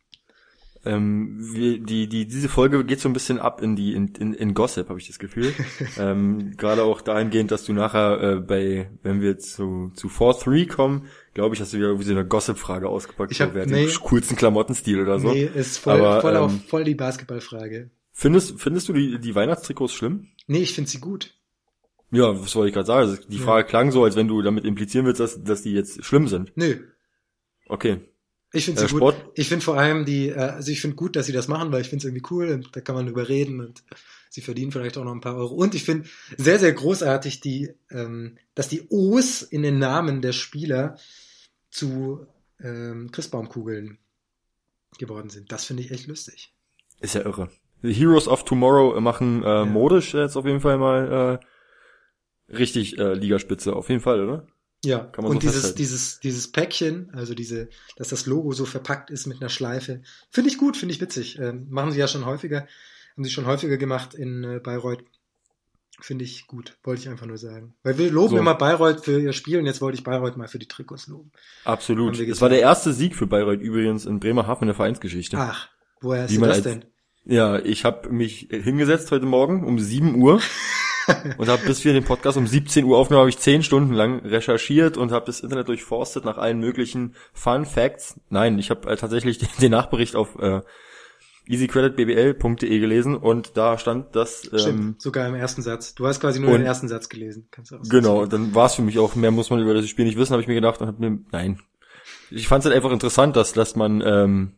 Ähm, wir, die, die, diese Folge geht so ein bisschen ab in die in, in, in Gossip, habe ich das Gefühl. [laughs] ähm, Gerade auch dahingehend, dass du nachher äh, bei, wenn wir zu zu 4-3 kommen, glaube ich, hast du wieder irgendwie so eine Gossip-Frage ausgepackt. Ich hab- so, wer nee. den coolsten Klamottenstil oder so. Nee, ist voll, Aber, voll, auf, ähm, voll die Basketballfrage. Findest, findest du die, die Weihnachtstrikots schlimm? Nee, ich finde sie gut. Ja, was wollte ich gerade sagen? Also die Ja. Frage klang so, als wenn du damit implizieren willst, dass, dass die jetzt schlimm sind. Nö. Okay. Ich finde Äh, gut. Ich finde vor allem die, äh, also ich finde gut, dass sie das machen, weil ich finde es irgendwie cool und da kann man drüber reden und sie verdienen vielleicht auch noch ein paar Euro. Und ich finde sehr, sehr großartig die, ähm, dass die O's in den Namen der Spieler zu ähm, Christbaumkugeln geworden sind. Das finde ich echt lustig. Ist ja irre. The Heroes of Tomorrow machen äh, modisch jetzt auf jeden Fall mal äh, richtig äh, Ligaspitze, auf jeden Fall, oder? Ja, Kann man und so dieses, festhalten. dieses, dieses Päckchen, also diese, dass das Logo so verpackt ist mit einer Schleife, finde ich gut, finde ich witzig. Ähm, machen sie ja schon häufiger, haben sie schon häufiger gemacht in äh, Bayreuth. Finde ich gut, wollte ich einfach nur sagen. Weil wir loben So. immer Bayreuth für ihr Spiel und jetzt wollte ich Bayreuth mal für die Trikots loben. Absolut. Das war der erste Sieg für Bayreuth übrigens in Bremerhaven in der Vereinsgeschichte. Ach, woher ist das denn? Ja, ich habe mich hingesetzt heute Morgen um 7 Uhr [laughs] und habe bis wir den Podcast um 17 Uhr aufgenommen, habe ich 10 Stunden lang recherchiert und habe das Internet durchforstet nach allen möglichen Fun Facts. Nein, ich habe äh, tatsächlich [laughs] den, den Nachbericht auf äh, easycreditbbl.de gelesen und da stand das ähm, Stimmt, sogar im ersten Satz. Du hast quasi nur und- den ersten Satz gelesen. Kannst du auch Genau, dann war es für mich auch, mehr muss man über das Spiel nicht wissen, habe ich mir gedacht und hab mir, nein. Ich fand es halt einfach interessant, dass, dass man, ähm,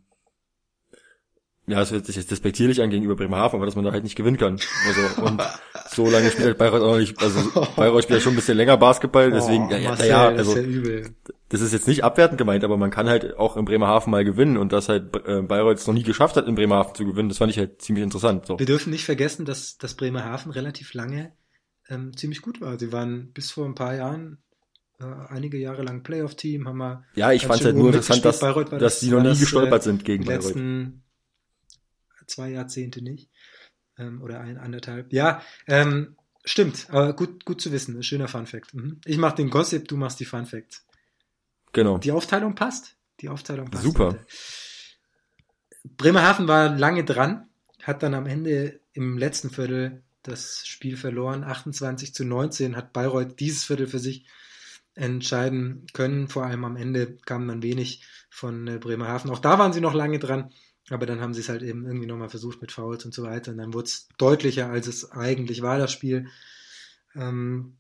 ja, es hört sich jetzt despektierlich an gegenüber Bremerhaven, aber dass man da halt nicht gewinnen kann. Also, und so lange spielt halt Bayreuth auch noch nicht, also Bayreuth spielt ja schon ein bisschen länger Basketball, deswegen, oh, ja, ja, Marcel, ja, das also, ist ja übel. das ist jetzt nicht abwertend gemeint, aber man kann halt auch in Bremerhaven mal gewinnen und dass halt äh, Bayreuth es noch nie geschafft hat, in Bremerhaven zu gewinnen, das fand ich halt ziemlich interessant, so. Wir dürfen nicht vergessen, dass, dass Bremerhaven relativ lange ähm, ziemlich gut war. Sie waren bis vor ein paar Jahren äh, einige Jahre lang Playoff-Team, haben wir Ja, ich fand es halt nur interessant, dass, dass das- die noch nie das, gestolpert äh, sind gegen Bayreuth. Zwei Jahrzehnte nicht. Ähm, oder ein, anderthalb. Ja, ähm, stimmt, aber gut, gut zu wissen. Ein schöner Fun-Fact. Mhm. Ich mach den Gossip, du machst die Fun-Facts. Genau. Die Aufteilung passt. Die Aufteilung passt. Super. heute. Bremerhaven war lange dran, hat dann am Ende im letzten Viertel das Spiel verloren. 28 zu 19 hat Bayreuth dieses Viertel für sich entscheiden können. Vor allem am Ende kam dann wenig von äh, Bremerhaven. Auch da waren sie noch lange dran, aber dann haben sie es halt eben irgendwie nochmal versucht mit Fouls und so weiter. Und dann wurde es deutlicher, als es eigentlich war, das Spiel. Ähm,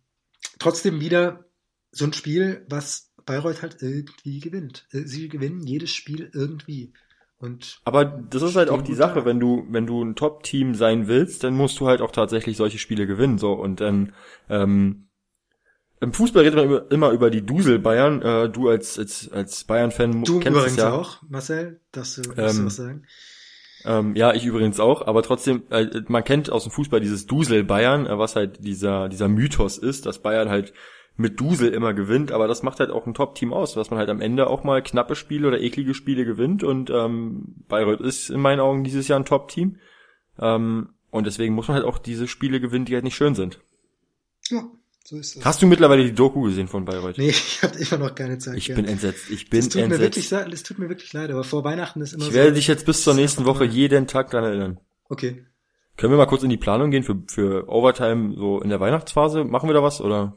trotzdem wieder so ein Spiel, was Bayreuth halt irgendwie gewinnt. Äh, Sie gewinnen jedes Spiel irgendwie. Und Aber das ist halt auch die Sache, wenn du, wenn du ein Top-Team sein willst, dann musst du halt auch tatsächlich solche Spiele gewinnen, so, und dann, ähm, im Fußball redet man immer, immer über die Dusel Bayern, äh, du als, als, als Bayern-Fan du kennst übrigens es ja. auch, Marcel, darfst du, darfst du Ähm, was sagen? Ähm, ja, ich übrigens auch, aber trotzdem, äh, man kennt aus dem Fußball dieses Dusel Bayern, äh, was halt dieser, dieser Mythos ist, dass Bayern halt mit Dusel immer gewinnt, aber das macht halt auch ein Top-Team aus, was man halt am Ende auch mal knappe Spiele oder eklige Spiele gewinnt und ähm, Bayreuth ist in meinen Augen dieses Jahr ein Top-Team ähm, und deswegen muss man halt auch diese Spiele gewinnen, die halt nicht schön sind. Ja, so ist es. Hast du mittlerweile die Doku gesehen von Bayreuth? Nee, [laughs] ich habe immer noch keine Zeit ich gehabt. bin entsetzt, ich bin es tut mir entsetzt. wirklich, sa- es tut mir wirklich leid, aber vor Weihnachten ist immer ich so. werde dich jetzt bis zur Das nächsten Woche jeden Tag dran erinnern. Okay. Können wir mal kurz in die Planung gehen für, für Overtime so in der Weihnachtsphase? Machen wir da was oder?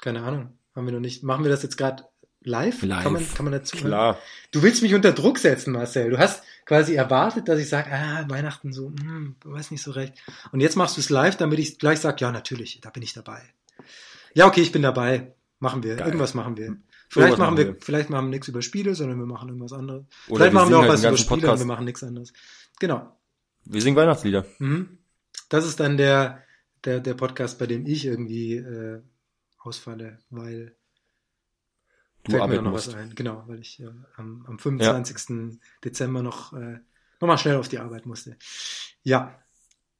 Keine Ahnung. Haben wir noch nicht. Machen wir das jetzt gerade live? Live. Kann man, kann man dazu? Klar. Du willst mich unter Druck setzen, Marcel. Du hast quasi erwartet, dass ich sage, ah, Weihnachten so, hm, weiß nicht so recht. Und jetzt machst du es live, damit ich gleich sage, ja, natürlich, da bin ich dabei. Ja, okay, ich bin dabei. Machen wir. Geil. Irgendwas machen wir. Vielleicht machen wir, wir. vielleicht machen wir nichts über Spiele, sondern wir machen irgendwas anderes. Oder vielleicht wir machen wir auch halt was über Spiele und Podcast. wir machen nichts anderes. Genau. Wir singen Weihnachtslieder. Mhm. Das ist dann der, der, der Podcast, bei dem ich irgendwie äh, ausfalle, weil Du fällt mir noch was musst. ein. Genau, weil ich äh, am, am 25. Dezember noch, äh, noch mal schnell auf die Arbeit musste. Ja,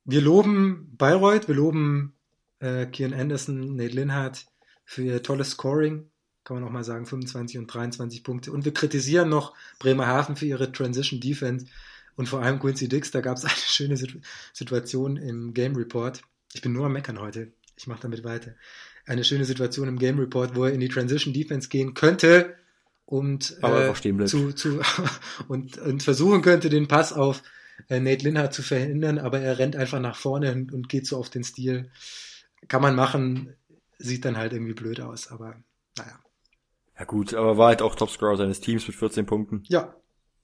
wir loben Bayreuth, wir loben äh, Kian Anderson, Nate Linhardt für ihr tolles Scoring, kann man auch mal sagen, 25 und 23 Punkte. Und wir kritisieren noch Bremerhaven für ihre Transition Defense und vor allem Quincy Dix, da gab es [laughs] eine schöne Situ- Situation im Game Report. Ich bin nur am Meckern heute. Ich mache damit weiter. Eine schöne Situation im Game Report, wo er in die Transition Defense gehen könnte und, äh, zu, zu, [laughs] und, und versuchen könnte, den Pass auf äh, Nate Linhardt zu verhindern, aber er rennt einfach nach vorne und, und geht so auf den Stil. Kann man machen, sieht dann halt irgendwie blöd aus, aber naja. Ja gut, aber war halt auch Topscorer seines Teams mit 14 Punkten. Ja.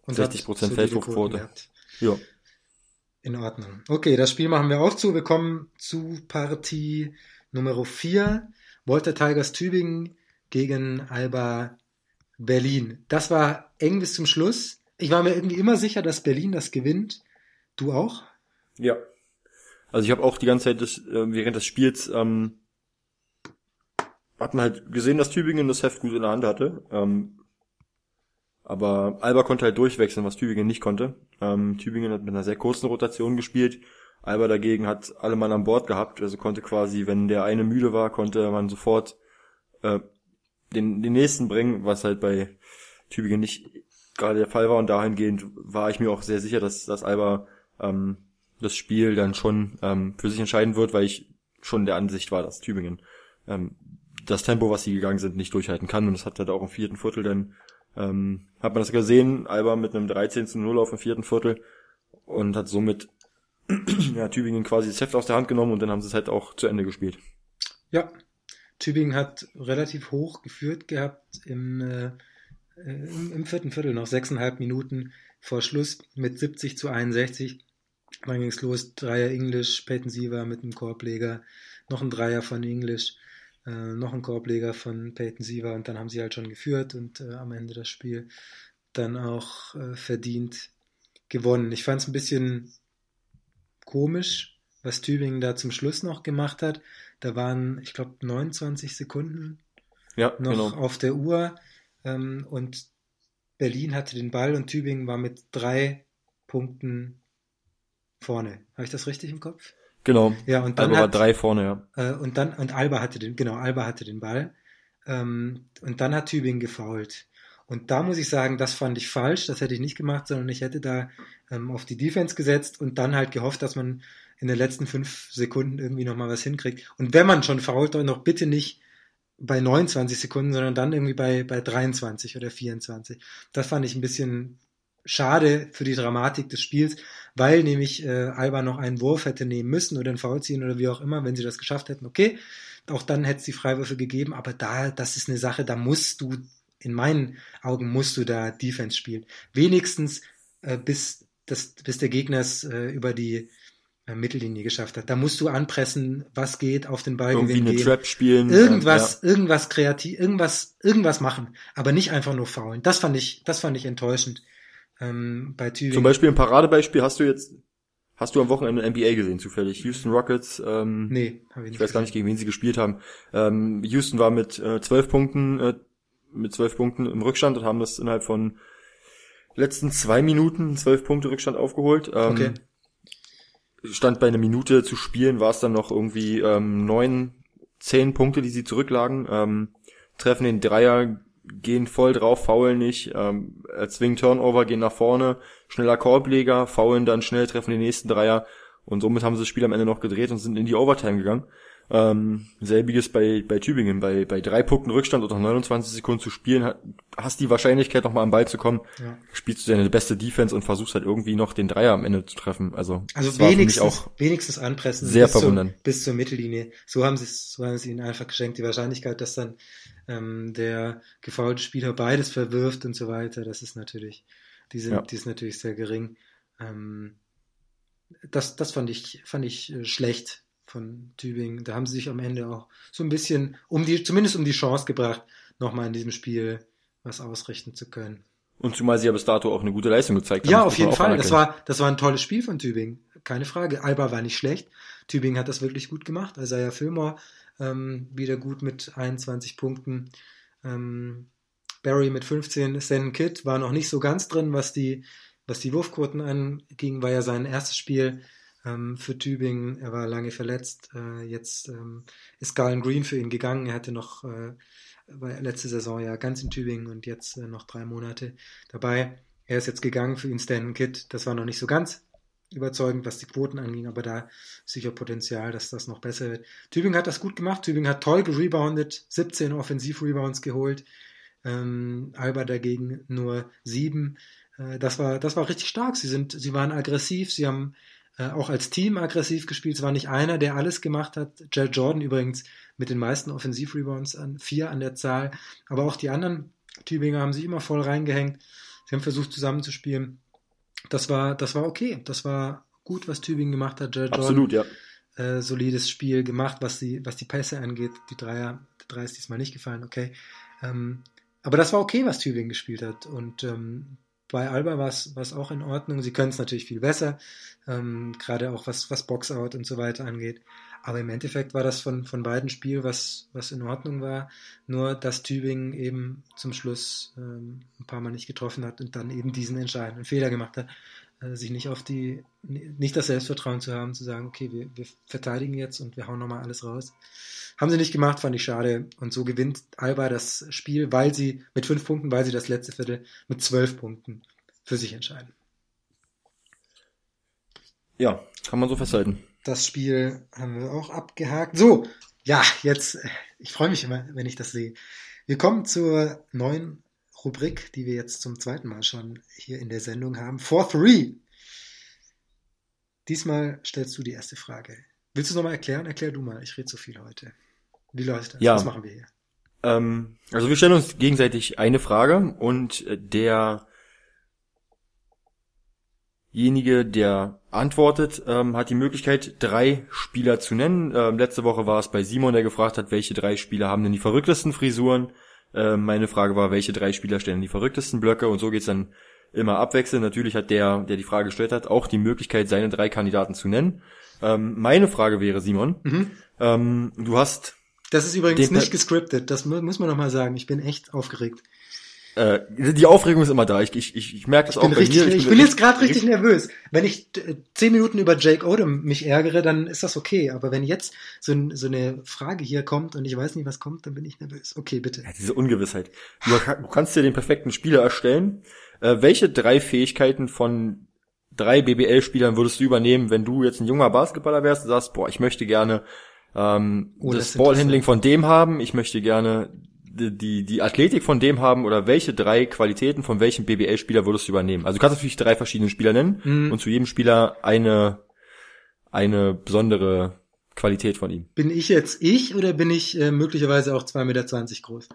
Und 60% hat solide Feldwurfquote. Gehabt. Ja. In Ordnung. Okay, das Spiel machen wir auch zu. Wir kommen zu Partie Nummer 4. Walter Tigers Tübingen gegen Alba Berlin. Das war eng bis zum Schluss. Ich war mir irgendwie immer sicher, dass Berlin das gewinnt. Du auch? Ja. Also ich habe auch die ganze Zeit des, äh, während des Spiels ähm, hat man halt gesehen, dass Tübingen das Heft gut in der Hand hatte. Ähm, aber Alba konnte halt durchwechseln, was Tübingen nicht konnte. Ähm, Tübingen hat mit einer sehr kurzen Rotation gespielt. Alba dagegen hat alle Mann an Bord gehabt, also konnte quasi, wenn der eine müde war, konnte man sofort äh, den, den nächsten bringen, was halt bei Tübingen nicht gerade der Fall war. Und dahingehend war ich mir auch sehr sicher, dass, dass Alba ähm, das Spiel dann schon ähm, für sich entscheiden wird, weil ich schon der Ansicht war, dass Tübingen ähm, das Tempo, was sie gegangen sind, nicht durchhalten kann. Und das hat halt auch im vierten Viertel dann, ähm, hat man das gesehen, Alba mit einem 13 zu 0 auf dem vierten Viertel und hat somit [clears throat] ja, Tübingen quasi das Heft aus der Hand genommen und dann haben sie es halt auch zu Ende gespielt. Ja. Tübingen hat relativ hoch geführt gehabt im, äh, äh, im, im vierten Viertel, noch sechseinhalb Minuten vor Schluss mit 70 zu 61. Dann ging's los, Dreier English, Peyton Siever mit einem Korbleger, noch ein Dreier von English, äh, noch ein Korbleger von Peyton Siever und dann haben sie halt schon geführt und äh, am Ende das Spiel dann auch äh, verdient gewonnen. Ich fand es ein bisschen komisch, was Tübingen da zum Schluss noch gemacht hat. Da waren, ich glaube, 29 Sekunden Ja, noch genau. auf der Uhr ähm, und Berlin hatte den Ball und Tübingen war mit drei Punkten vorne. Habe ich das richtig im Kopf? Genau. Ja, und dann Alba war hat, drei vorne, ja. äh, und dann und Alba hatte den, genau, Alba hatte den Ball. Ähm, und dann hat Tübingen gefoult. Und da muss ich sagen, das fand ich falsch, das hätte ich nicht gemacht, sondern ich hätte da ähm, auf die Defense gesetzt und dann halt gehofft, dass man in den letzten fünf Sekunden irgendwie nochmal was hinkriegt. Und wenn man schon fault, dann noch bitte nicht bei 29 Sekunden, sondern dann irgendwie bei, bei 23 oder 24. Das fand ich ein bisschen schade für die Dramatik des Spiels, weil nämlich äh, Alba noch einen Wurf hätte nehmen müssen oder einen Foul ziehen oder wie auch immer, wenn sie das geschafft hätten, okay. Auch dann hätte es die Freiwürfe gegeben, aber da, das ist eine Sache, da musst du, in meinen Augen musst du da Defense spielen. Wenigstens äh, bis, das, bis der Gegner es äh, über die äh, Mittellinie geschafft hat. Da musst du anpressen, was geht, auf den Ball Irgendwie eine gehen. Trap spielen. Irgendwas, ähm, irgendwas kreativ, irgendwas, irgendwas machen, aber nicht einfach nur faulen. Das fand ich, das fand ich enttäuschend ähm, bei. Tübingen. Zum Beispiel ein Paradebeispiel hast du jetzt, hast du am Wochenende NBA gesehen zufällig? Houston Rockets, ähm, Nee, habe ich nicht. ich weiß gar nicht, gegen wen sie gespielt haben. Ähm, Houston war mit äh, zwölf Punkten, äh, mit zwölf Punkten im Rückstand und haben das innerhalb von letzten zwei Minuten zwölf Punkte Rückstand aufgeholt. Ähm, Okay. Stand bei einer Minute zu spielen, war es dann noch irgendwie ähm, neun, zehn Punkte, die sie zurücklagen. Ähm, treffen den Dreier, gehen voll drauf, faulen nicht, ähm, erzwingen Turnover, gehen nach vorne, schneller Korbleger, faulen dann schnell, treffen den nächsten Dreier und somit haben sie das Spiel am Ende noch gedreht und sind in die Overtime gegangen. Ähm, selbiges bei, bei Tübingen. Bei, bei drei Punkten Rückstand oder 29 Sekunden zu spielen, hast die Wahrscheinlichkeit, nochmal am Ball zu kommen, ja. spielst du deine beste Defense und versuchst halt irgendwie noch den Dreier am Ende zu treffen. Also, also wenigstens, auch wenigstens anpressen. Sehr bis verwundern. Zur, bis zur Mittellinie. So haben sie es, so haben sie ihnen einfach geschenkt. Die Wahrscheinlichkeit, dass dann ähm, der gefaulte Spieler beides verwirft und so weiter, das ist natürlich, die sind, ja. die ist natürlich sehr gering. Ähm, das, das fand ich, fand ich äh, schlecht von Tübingen. Da haben sie sich am Ende auch so ein bisschen, um die, zumindest um die Chance gebracht, nochmal in diesem Spiel was ausrichten zu können. Und zumal sie ja bis dato auch eine gute Leistung gezeigt haben. Ja, auf jeden Fall. Das war, das war ein tolles Spiel von Tübingen. Keine Frage. Alba war nicht schlecht. Tübingen hat das wirklich gut gemacht. Isaiah Fillmore ähm, wieder gut mit 21 Punkten. Ähm, Barry mit 15. Stan Kidd war noch nicht so ganz drin, was die, was die Wurfquoten anging. War ja sein erstes Spiel ähm, für Tübingen. Er war lange verletzt. Äh, jetzt ähm, ist Galen Green für ihn gegangen. Er hatte noch äh, letzte Saison ja ganz in Tübingen und jetzt äh, noch drei Monate dabei. Er ist jetzt gegangen für ihn Stan Kidd. Das war noch nicht so ganz überzeugend, was die Quoten anging, aber da sicher Potenzial, dass das noch besser wird. Tübingen hat das gut gemacht. Tübingen hat toll gereboundet, 17 Offensiv-Rebounds geholt. Ähm, Alba dagegen nur sieben. Äh, das war, das war richtig stark. Sie sind, sie waren aggressiv. Sie haben äh, auch als Team aggressiv gespielt. Es war nicht einer, der alles gemacht hat. Jared Jordan übrigens mit den meisten Offensivrebounds an vier an der Zahl. Aber auch die anderen Tübinger haben sich immer voll reingehängt. Sie haben versucht zusammenzuspielen. Das war, das war okay. Das war gut, was Tübingen gemacht hat. Jared Absolut, Jordan, ja. Äh, solides Spiel gemacht, was die, was die Pässe angeht. Die Dreier, die Drei ist diesmal nicht gefallen, okay. Ähm, aber das war okay, was Tübingen gespielt hat. Und ähm, bei Alba war es auch in Ordnung. Sie können es natürlich viel besser, ähm, gerade auch was, was Boxout und so weiter angeht. Aber im Endeffekt war das von, von beiden Spiel, was, was in Ordnung war. Nur, dass Tübingen eben zum Schluss ähm, ein paar Mal nicht getroffen hat und dann eben diesen entscheidenden Fehler gemacht hat, sich nicht auf die, nicht das Selbstvertrauen zu haben, zu sagen, okay, wir, wir verteidigen jetzt und wir hauen nochmal alles raus. Haben sie nicht gemacht, fand ich schade. Und so gewinnt Alba das Spiel, weil sie mit fünf Punkten, weil sie das letzte Viertel mit zwölf Punkten für sich entscheiden. Ja, kann man so festhalten. Das Spiel haben wir auch abgehakt. So, ja, jetzt, ich freue mich immer, wenn ich das sehe. Wir kommen zur neuen Rubrik, die wir jetzt zum zweiten Mal schon hier in der Sendung haben. For Three. Diesmal stellst du die erste Frage. Willst du es nochmal erklären? Erklär du mal. Ich rede so viel heute. Wie läuft das? Ja. Was machen wir hier? Ähm, also wir stellen uns gegenseitig eine Frage und der derjenige, der antwortet, ähm, hat die Möglichkeit, drei Spieler zu nennen. Ähm, letzte Woche war es bei Simon, der gefragt hat, welche drei Spieler haben denn die verrücktesten Frisuren. Ähm, meine Frage war, welche drei Spieler stellen die verrücktesten Blöcke und so geht's dann immer abwechselnd. Natürlich hat der, der die Frage gestellt hat, auch die Möglichkeit, seine drei Kandidaten zu nennen. Ähm, meine Frage wäre, Simon, mhm. ähm, du hast... Das ist übrigens nicht gescriptet, das muss man nochmal sagen. Ich bin echt aufgeregt. Äh, die Aufregung ist immer da. Ich, ich, ich, ich merke das ich auch bei richtig, mir. Ich, ich bin, jetzt gerade richtig, richtig nervös. Wenn ich äh, zehn Minuten über Jake Odom mich ärgere, dann ist das okay. Aber wenn jetzt so, ein, so eine Frage hier kommt und ich weiß nicht, was kommt, dann bin ich nervös. Okay, bitte. Ja, diese Ungewissheit. Du, du kannst dir den perfekten Spieler erstellen. Äh, welche drei Fähigkeiten von drei BBL-Spielern würdest du übernehmen, wenn du jetzt ein junger Basketballer wärst und sagst, boah, ich möchte gerne ähm, oh, das, das Ballhandling von dem haben, ich möchte gerne die, die Athletik von dem haben oder welche drei Qualitäten von welchem BBL-Spieler würdest du übernehmen? Also du kannst natürlich drei verschiedene Spieler nennen mhm. und zu jedem Spieler eine, eine besondere Qualität von ihm. Bin ich jetzt ich oder bin ich äh, möglicherweise auch 2,20 Meter groß?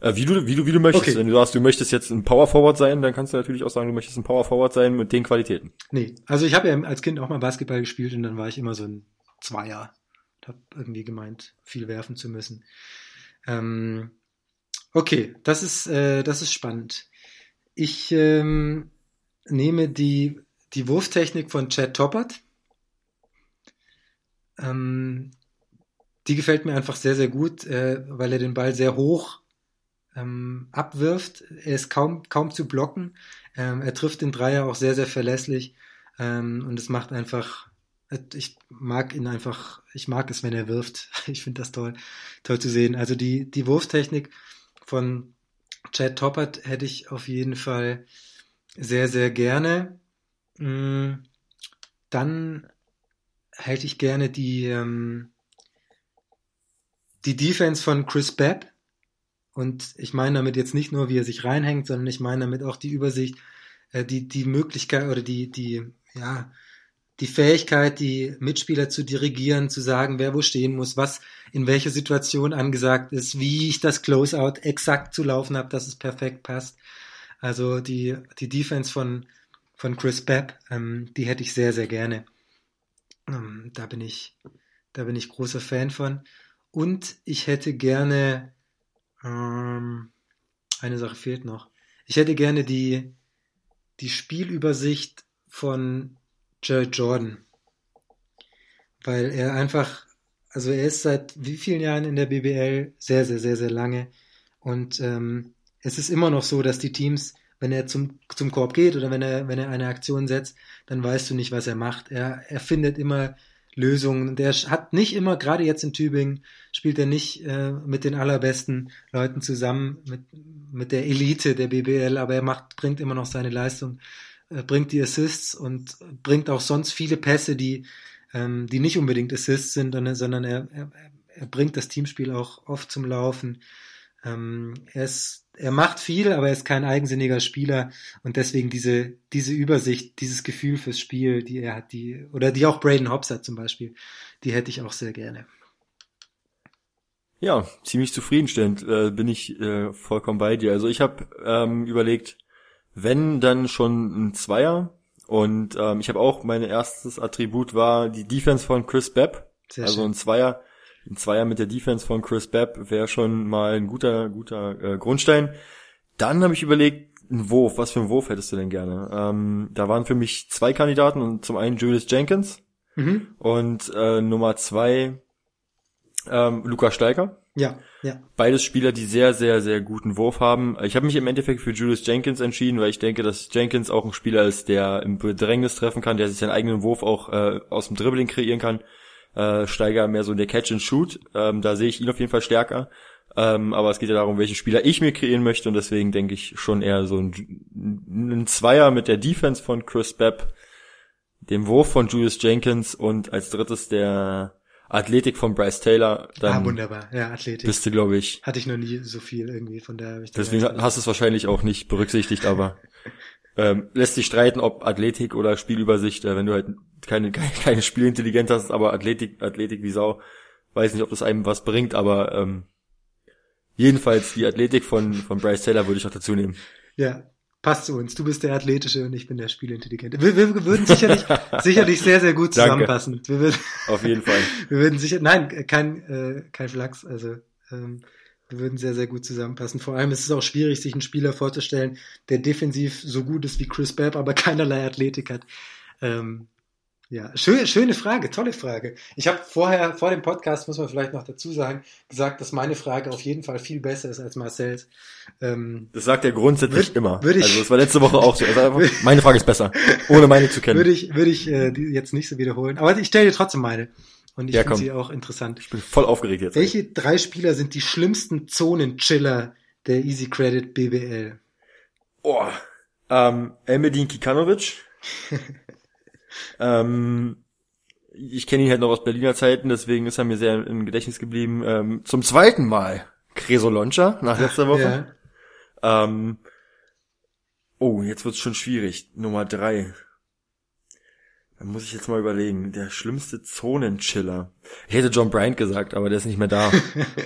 Äh, wie du, wie du, wie du möchtest. Okay. Wenn du sagst, du möchtest jetzt ein Power Forward sein, dann kannst du natürlich auch sagen, du möchtest ein Power Forward sein mit den Qualitäten. Nee, also ich habe ja als Kind auch mal Basketball gespielt und dann war ich immer so ein Zweier. Ich habe irgendwie gemeint, viel werfen zu müssen. Ähm, Okay, das ist, äh, das ist spannend. Ich ähm, nehme die, die Wurftechnik von Chad Toppert. Ähm, die gefällt mir einfach sehr, sehr gut, äh, weil er den Ball sehr hoch ähm, abwirft. Er ist kaum, kaum zu blocken. Ähm, er trifft den Dreier auch sehr, sehr verlässlich. Ähm, und es macht einfach, ich mag ihn einfach, ich mag es, wenn er wirft. [laughs] Ich finde das toll, toll zu sehen. Also die, die Wurftechnik von Chad Toppert hätte ich auf jeden Fall sehr, sehr gerne. Mm, dann hätte ich gerne die, ähm, die Defense von Chris Babb. Und ich meine damit jetzt nicht nur, wie er sich reinhängt, sondern ich meine damit auch die Übersicht, äh, die, die Möglichkeit oder die, die, ja, die Fähigkeit, die Mitspieler zu dirigieren, zu sagen, wer wo stehen muss, was in welcher Situation angesagt ist, wie ich das Closeout exakt zu laufen habe, dass es perfekt passt. Also die, die Defense von, von Chris Babb, ähm, die hätte ich sehr, sehr gerne. Ähm, da bin ich, da bin ich großer Fan von. Und ich hätte gerne, ähm, eine Sache fehlt noch. Ich hätte gerne die, die Spielübersicht von Jared Jordan. Weil er einfach, also er ist seit wie vielen Jahren in der BBL? Sehr, sehr, sehr, sehr lange. Und ähm, es ist immer noch so, dass die Teams, wenn er zum, zum Korb geht oder wenn er, wenn er eine Aktion setzt, dann weißt du nicht, was er macht. Er, er findet immer Lösungen. Der hat nicht immer, gerade jetzt in Tübingen, spielt er nicht äh, mit den allerbesten Leuten zusammen, mit, mit der Elite der BBL, aber er macht, bringt immer noch seine Leistung bringt die Assists und bringt auch sonst viele Pässe, die, ähm, die nicht unbedingt Assists sind, sondern er, er, er bringt das Teamspiel auch oft zum Laufen. Ähm, er, ist, er macht viel, aber er ist kein eigensinniger Spieler und deswegen diese, diese Übersicht, dieses Gefühl fürs Spiel, die er hat, die, oder die auch Braden Hobbs hat zum Beispiel, die hätte ich auch sehr gerne. Ja, ziemlich zufriedenstellend äh, bin ich äh, vollkommen bei dir. Also ich habe ähm, überlegt, wenn, dann schon ein Zweier. Und ähm, ich habe auch, mein erstes Attribut war die Defense von Chris Bepp. Sehr also schön. ein Zweier. Ein Zweier mit der Defense von Chris Bepp wäre schon mal ein guter, guter äh, Grundstein. Dann habe ich überlegt, ein Wurf, was für ein Wurf hättest du denn gerne? Ähm, da waren für mich zwei Kandidaten und zum einen Julius Jenkins mhm. und äh, Nummer zwei ähm, Luca Steiger. Ja, ja. Beides Spieler, die sehr, sehr, sehr guten Wurf haben. Ich habe mich im Endeffekt für Julius Jenkins entschieden, weil ich denke, dass Jenkins auch ein Spieler ist, der im Bedrängnis treffen kann, der sich seinen eigenen Wurf auch äh, aus dem Dribbling kreieren kann. Äh, Steiger mehr so in der Catch and Shoot. Ähm, da sehe ich ihn auf jeden Fall stärker. Ähm, aber es geht ja darum, welche Spieler ich mir kreieren möchte und deswegen denke ich schon eher so ein, ein Zweier mit der Defense von Chris Bepp, dem Wurf von Julius Jenkins und als drittes der Athletik von Bryce Taylor. Dann ah, wunderbar. Ja, Athletik. Bist du, glaube ich. Hatte ich noch nie so viel irgendwie, von daher habe ich Deswegen hast du es wahrscheinlich auch nicht berücksichtigt, aber [laughs] ähm, lässt sich streiten, ob Athletik oder Spielübersicht, äh, wenn du halt keine, [laughs] keine, keine Spielintelligenz hast, aber Athletik, Athletik wie Sau. Weiß nicht, ob das einem was bringt, aber ähm, jedenfalls die Athletik von, von Bryce Taylor würde ich auch dazu nehmen. Ja, passt zu uns. Du bist der Athletische und ich bin der Spielintelligente. Wir, wir würden sicherlich, [laughs] sicherlich sehr, sehr gut zusammenpassen. Wir würden, Auf jeden Fall. [laughs] Wir würden sicher, nein, kein, äh, kein Flachs, also, ähm, wir würden sehr, sehr gut zusammenpassen. Vor allem ist es auch schwierig, sich einen Spieler vorzustellen, der defensiv so gut ist wie Chris Babb, aber keinerlei Athletik hat. Ähm, ja, schöne, schöne Frage, tolle Frage. Ich habe vorher, vor dem Podcast, muss man vielleicht noch dazu sagen, gesagt, dass meine Frage auf jeden Fall viel besser ist als Marcells. Ähm, das sagt er grundsätzlich würd, immer. Würd ich, also das war letzte Woche auch so. Also [laughs] meine Frage ist besser, ohne meine zu kennen. Würde ich, würde ich äh, jetzt nicht so wiederholen. Aber ich stelle dir trotzdem meine. Und ich ja, finde sie auch interessant. Ich bin voll aufgeregt jetzt. Welche ey. drei Spieler sind die schlimmsten Zonenchiller der Easy Credit BBL? Oh, ähm, Elmedin Kikanovic. [laughs] Ähm, ich kenne ihn halt noch aus Berliner Zeiten, deswegen ist er mir sehr im Gedächtnis geblieben. Ähm, zum zweiten Mal Creso Loncha nach letzter Woche. Ja. Ähm, oh, jetzt wird's schon schwierig. Nummer drei. Da muss ich jetzt mal überlegen. Der schlimmste Zonenchiller. Ich hätte John Bryant gesagt, aber der ist nicht mehr da.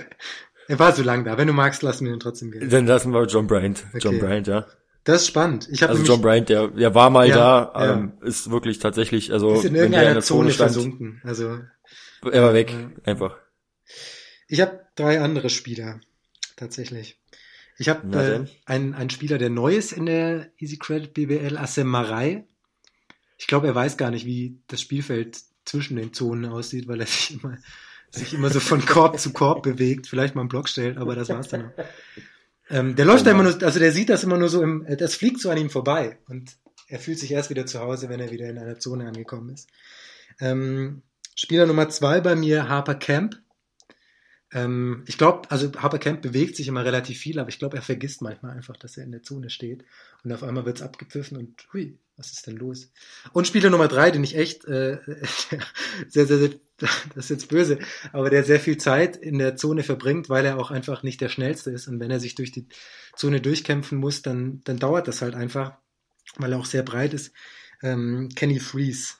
[laughs] er war so lang da. Wenn du magst, lassen wir ihn trotzdem gehen. Dann lassen wir John Bryant. Okay. John Bryant, ja. Das ist spannend. Ich also John Bryant, der, der war mal ja, da, ähm, ist wirklich tatsächlich, also ist in irgendeiner in der Zone, Zone stand, versunken. Also er war weg, äh, einfach. Ich habe drei andere Spieler tatsächlich. Ich habe äh, einen, einen Spieler, der neu ist in der Easy Credit BBL, Assem Marei. Ich glaube, er weiß gar nicht, wie das Spielfeld zwischen den Zonen aussieht, weil er sich immer, sich immer so von Korb zu Korb bewegt, vielleicht mal einen Block stellt, aber das war's dann. Auch. Ähm, der läuft da immer nur, also der sieht das immer nur so im, das fliegt so an ihm vorbei und er fühlt sich erst wieder zu Hause, wenn er wieder in einer Zone angekommen ist. Ähm, Spieler Nummer zwei bei mir, Harper Camp. Ähm, ich glaube, also Haberkamp bewegt sich immer relativ viel, aber ich glaube, er vergisst manchmal einfach, dass er in der Zone steht. Und auf einmal wird's abgepfiffen und hui, was ist denn los? Und Spieler Nummer drei, den ich echt äh, [laughs] sehr, sehr, sehr, das ist jetzt böse, aber der sehr viel Zeit in der Zone verbringt, weil er auch einfach nicht der schnellste ist. Und wenn er sich durch die Zone durchkämpfen muss, dann, dann dauert das halt einfach, weil er auch sehr breit ist. Ähm, Kenny Freeze.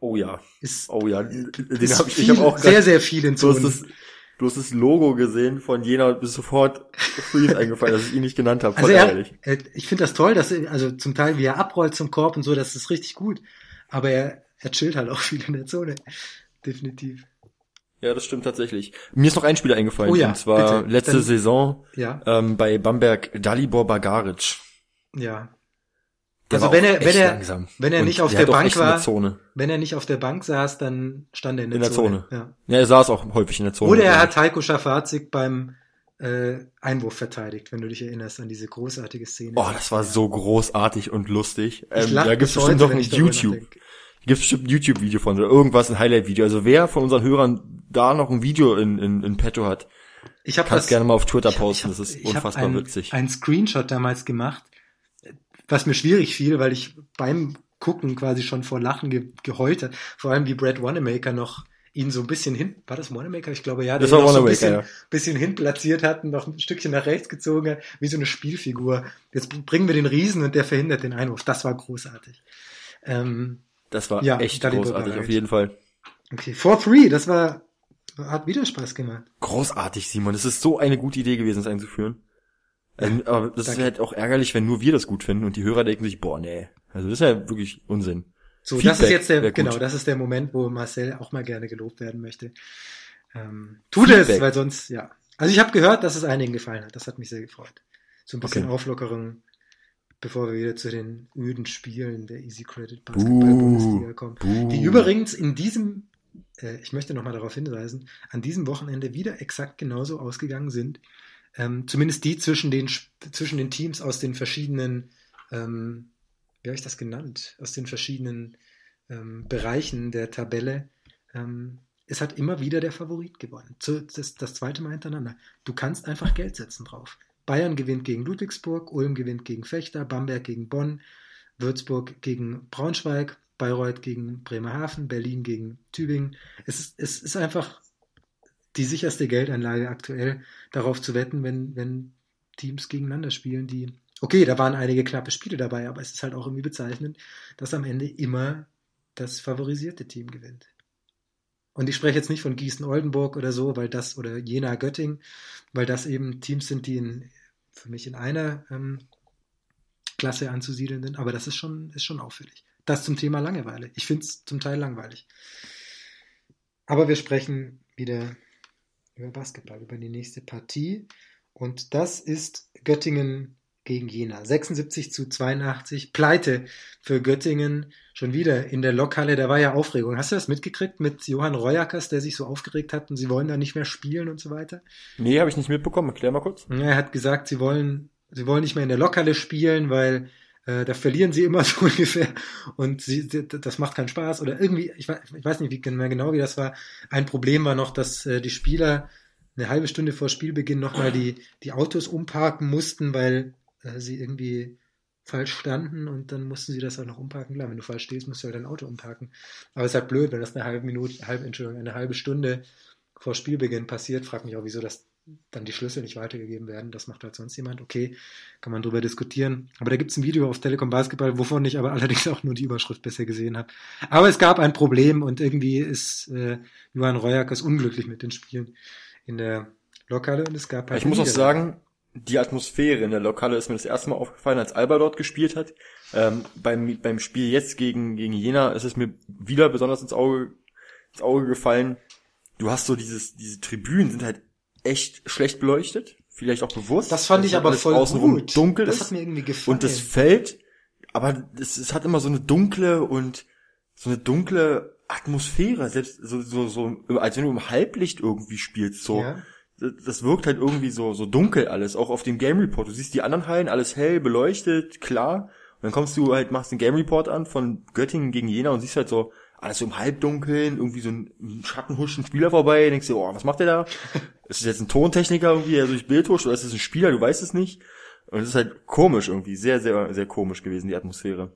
Oh ja. Ist, Oh ja. Den ist hab ich, ich habe auch sehr, grad sehr viel in bloß Zonen. Das, bloß das Logo gesehen von Jena und bis sofort Freeze [laughs] eingefallen, dass ich ihn nicht genannt habe. Also Voll er, ärgerlich. er, ich finde das toll, dass er, also zum Teil wie er abrollt zum Korb und so, das ist richtig gut. Aber er, er chillt halt auch viel in der Zone. Definitiv. Ja, das stimmt tatsächlich. Mir ist noch ein Spieler eingefallen, Oh ja, und zwar bitte. letzte Dann- Saison Ja, ähm, bei Bamberg Dalibor Bagaric. ja. Der Also wenn er- wenn er- langsam. wenn er Und nicht auf der der Bank der war- Zone. Wenn er nicht auf der Bank saß, dann stand er in der, In der Zone. Ja. Ja, er saß auch häufig in der Zone. Oder er Ja. hat Heiko Schafazik beim äh, Einwurf verteidigt, wenn du dich erinnerst an diese großartige Szene. Oh, das war so großartig und lustig. Ähm, lach da gibt's bestimmt wenn ein YouTube. Gibt's bestimmt ein YouTube-Video von oder irgendwas, ein Highlight-Video. Also wer von unseren Hörern da noch ein Video in, in, in petto hat, Ich habe kannst das gerne mal auf Twitter ich hab- posten. ich hab- das ist ich hab unfassbar ein, witzig. Ein Screenshot damals gemacht, was mir schwierig fiel, weil ich beim Gucken quasi schon vor Lachen ge geheult hat. Vor allem wie Brad Wanamaker noch ihn so ein bisschen hin, war das Wanamaker? Ich glaube ja, der Das ihn war noch so ein bisschen, ja. bisschen hin platziert hat und noch ein Stückchen nach rechts gezogen hat, wie so eine Spielfigur. Jetzt bringen wir den Riesen und der verhindert den Einwurf. Das war großartig. Ähm, Das war Ja, echt großartig, auf jeden Fall. okay, 4-3, das war, hat wieder Spaß gemacht. Großartig, Simon. Das ist so eine gute Idee gewesen, das einzuführen. Ähm, aber das ist danke. halt auch ärgerlich, wenn nur wir das gut finden und die Hörer denken sich, boah, nee. Also das ist ja wirklich Unsinn. So, Feedback das ist jetzt der, genau, das ist der Moment, wo Marcel auch mal gerne gelobt werden möchte. Ähm, tut es, weil sonst, ja. Also ich habe gehört, dass es einigen gefallen hat. Das hat mich sehr gefreut. So ein bisschen Okay. Auflockerung, bevor wir wieder zu den öden Spielen der Easy Credit Basketball Bundesliga kommen. buh. Die übrigens in diesem, äh, ich möchte nochmal darauf hinweisen, an diesem Wochenende wieder exakt genauso ausgegangen sind. Ähm, zumindest die zwischen den, zwischen den Teams aus den verschiedenen, ähm, wie habe ich das genannt, aus den verschiedenen ähm, Bereichen der Tabelle. Ähm, es hat immer wieder der Favorit gewonnen. Zu, das, das zweite Mal hintereinander. Du kannst einfach Geld setzen drauf. Bayern gewinnt gegen Ludwigsburg, Ulm gewinnt gegen Fechter, Bamberg gegen Bonn, Würzburg gegen Braunschweig, Bayreuth gegen Bremerhaven, Berlin gegen Tübingen. Es es ist einfach die sicherste Geldanlage aktuell, darauf zu wetten, wenn, wenn Teams gegeneinander spielen, die, okay, da waren einige knappe Spiele dabei, aber es ist halt auch irgendwie bezeichnend, dass am Ende immer das favorisierte Team gewinnt. Und ich spreche jetzt nicht von Gießen-Oldenburg oder so, weil das, oder Jena-Göttingen, weil das eben Teams sind, die in, für mich in einer ähm, Klasse anzusiedeln sind, aber das ist schon, ist schon auffällig. Das zum Thema Langeweile. Ich finde es zum Teil langweilig. Aber wir sprechen wieder über Basketball, über die nächste Partie. Und das ist Göttingen gegen Jena. 76 zu 82. Pleite für Göttingen. Schon wieder in der Lokhalle. Da war ja Aufregung. Hast du das mitgekriegt mit Johann Reuerkers, der sich so aufgeregt hat und sie wollen da nicht mehr spielen und so weiter? Nee, habe ich nicht mitbekommen. Erklär mal kurz. Er hat gesagt, sie wollen, sie wollen nicht mehr in der Lokhalle spielen, weil äh, da verlieren sie immer [laughs] so ungefähr und sie, das macht keinen Spaß oder irgendwie, ich weiß, ich weiß nicht wie, genau, wie das war. Ein Problem war noch, dass äh, die Spieler eine halbe Stunde vor Spielbeginn nochmal die, die Autos umparken mussten, weil äh, sie irgendwie falsch standen und dann mussten sie das auch noch umparken. Klar, wenn du falsch stehst, musst du halt dein Auto umparken. Aber es ist halt blöd, wenn das eine halbe Minute, halbe, Entschuldigung, eine halbe Stunde vor Spielbeginn passiert. Frag mich auch, wieso das dann die Schlüssel nicht weitergegeben werden. Das macht halt sonst jemand. Okay, kann man drüber diskutieren. Aber da gibt's ein Video auf Telekom Basketball, wovon ich aber [laughs] allerdings auch nur die Überschrift bisher gesehen habe. Aber es gab ein Problem und irgendwie ist äh, Johann Reuerkers unglücklich mit den Spielen in der Lokale und es gab halt Ich muss auch sagen, die Atmosphäre in der Lokale ist mir das erste Mal aufgefallen, als Alba dort gespielt hat. Ähm, beim, beim Spiel jetzt gegen, gegen Jena ist es mir wieder besonders ins Auge, ins Auge gefallen. Du hast so dieses, diese Tribünen sind halt echt schlecht beleuchtet. Vielleicht auch bewusst. Das fand ich aber voll gut. dunkel das ist. hat mir irgendwie gefallen. Und das Feld, aber es, es hat immer so eine dunkle und so eine dunkle Atmosphäre, selbst so, so, so, als wenn du im Halblicht irgendwie spielst, so. Ja. Das wirkt halt irgendwie so, so dunkel alles, auch auf dem Game Report. Du siehst die anderen Hallen, alles hell, beleuchtet, klar. Und dann kommst du halt, machst den Game Report an von Göttingen gegen Jena und siehst halt so alles so im Halbdunkeln, irgendwie so ein Schatten huscht ein Spieler vorbei, denkst du, oh, was macht der da? [laughs] ist es jetzt ein Tontechniker irgendwie, der durch Bild huscht, oder ist es ein Spieler, du weißt es nicht. Und es ist halt komisch irgendwie, sehr, sehr, sehr komisch gewesen, die Atmosphäre.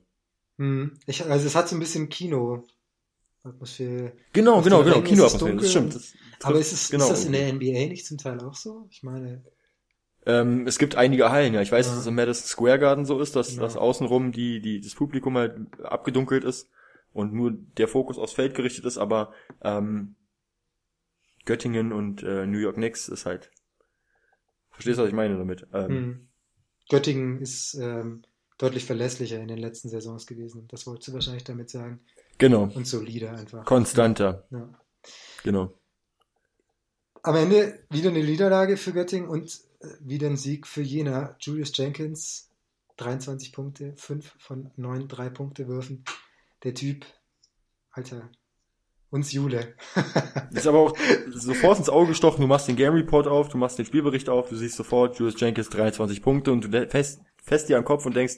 Hm. Ich, also es hat so ein bisschen Kino. Atmosphäre. Genau, genau, genau, Kinoatmosphäre, dunkel das stimmt. Das Aber ist es, genau. ist das in der NBA nicht zum Teil auch so? Ich meine, Ähm, es gibt einige Hallen, ja. Ich weiß, Ja. dass es im Madison Square Garden so ist, dass, Genau. dass außenrum die, die, das Publikum halt abgedunkelt ist und nur der Fokus aufs Feld gerichtet ist, aber ähm, Göttingen und äh, New York Knicks ist halt. Verstehst du, was ich meine damit? Ähm, hm. Göttingen ist ähm, deutlich verlässlicher in den letzten Saisons gewesen. Das wolltest du wahrscheinlich damit sagen. Genau. Und solider einfach. Konstanter. Ja. Genau. Am Ende wieder eine Niederlage für Göttingen und äh, wieder ein Sieg für Jena. Julius Jenkins, 23 Punkte, 5 von 9 3-Punkte-Würfen. Der Typ, Alter, uns Jule. [laughs] Ist aber auch sofort ins Auge gestochen, du machst den Game Report auf, du machst den Spielbericht auf, du siehst sofort Julius Jenkins 23 Punkte und du fest, fest dir am Kopf und denkst,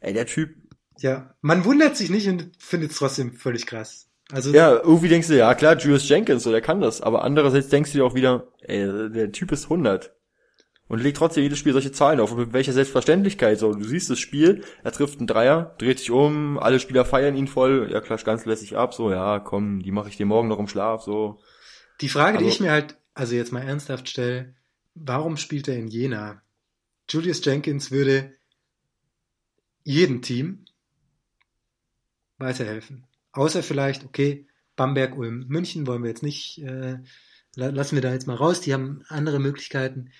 ey, der Typ, ja, man wundert sich nicht und findet es trotzdem völlig krass. Also, ja, irgendwie denkst du, ja klar, Julius Jenkins, so, der kann das, aber andererseits denkst du dir auch wieder, ey, der Typ ist 100. Und legt trotzdem jedes Spiel solche Zahlen auf. Und mit welcher Selbstverständlichkeit, so, du siehst das Spiel, er trifft einen Dreier, dreht sich um, alle Spieler feiern ihn voll, er klatscht ganz lässig ab, so, ja, komm, die mache ich dir morgen noch im Schlaf, so. die Frage, die Also- ich mir halt, also jetzt mal ernsthaft stelle, warum spielt er in Jena? Julius Jenkins würde jedem Team weiterhelfen. Außer vielleicht, okay, Bamberg, Ulm, München wollen wir jetzt nicht, äh, la- lassen wir da jetzt mal raus, die haben andere Möglichkeiten.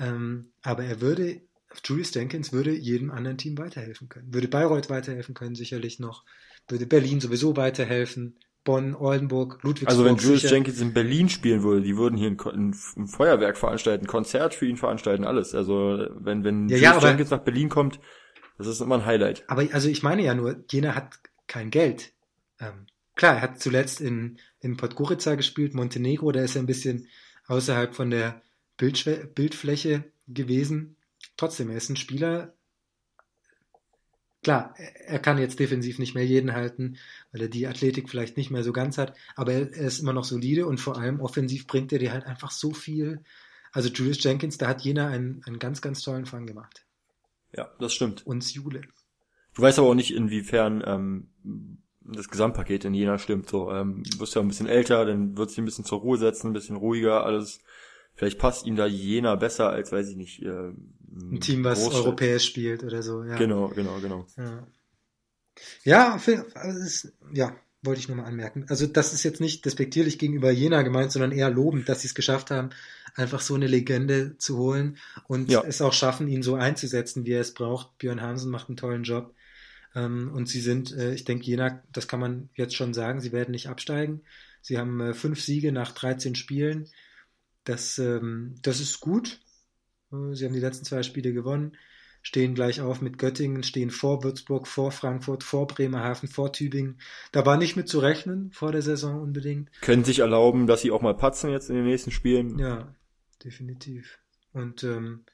Ähm, aber er würde, Julius Jenkins würde jedem anderen Team weiterhelfen können. Würde Bayreuth weiterhelfen können, sicherlich noch. Würde Berlin sowieso weiterhelfen. Bonn, Oldenburg, Ludwigsburg. Also wenn Julius sicher. Jenkins in Berlin spielen würde, die würden hier ein, ein, ein Feuerwerk veranstalten, ein Konzert für ihn veranstalten, alles. Also wenn, wenn Ja, Julius ja, Jenkins nach Berlin kommt, das ist immer ein Highlight. Aber also ich meine ja nur, Jena hat kein Geld. Ähm, klar, er hat zuletzt in, in Podgorica gespielt, Montenegro, da ist er ein bisschen außerhalb von der Bildschwe Bildfläche gewesen. Trotzdem, er ist ein Spieler. Klar, er kann jetzt defensiv nicht mehr jeden halten, weil er die Athletik vielleicht nicht mehr so ganz hat, aber er, ist immer noch solide und vor allem offensiv bringt er dir halt einfach so viel. Also Julius Jenkins, da hat Jena einen, einen ganz, ganz tollen Fang gemacht. Ja, das stimmt. Uns Jule. Du weißt aber auch nicht, inwiefern ähm, das Gesamtpaket in Jena stimmt. So, ähm, du wirst ja ein bisschen älter, dann wird sich ein bisschen zur Ruhe setzen, ein bisschen ruhiger, alles. Vielleicht passt ihm da Jena besser als, weiß ich nicht, äh, Ein Team, was Großstadt. europäisch spielt oder so. Ja. Genau, genau, genau. Ja, ja, für, also ist, ja wollte ich nur mal anmerken. Also das ist jetzt nicht despektierlich gegenüber Jena gemeint, sondern eher lobend, dass sie es geschafft haben, einfach so eine Legende zu holen und Ja. es auch schaffen, ihn so einzusetzen, wie er es braucht. Björn Hansen macht einen tollen Job. Ähm, und sie sind, äh, ich denke, Jena, das kann man jetzt schon sagen, sie werden nicht absteigen. Sie haben äh, fünf Siege nach 13 Spielen. Das, ähm, das ist gut. Äh, Sie haben die letzten zwei Spiele gewonnen stehen gleich auf mit Göttingen, stehen vor Würzburg, vor Frankfurt, vor Bremerhaven, vor Tübingen. Da war nicht mit zu rechnen vor der Saison unbedingt. Können sich erlauben, dass sie auch mal patzen jetzt in den nächsten Spielen. Ja, definitiv. Und ähm,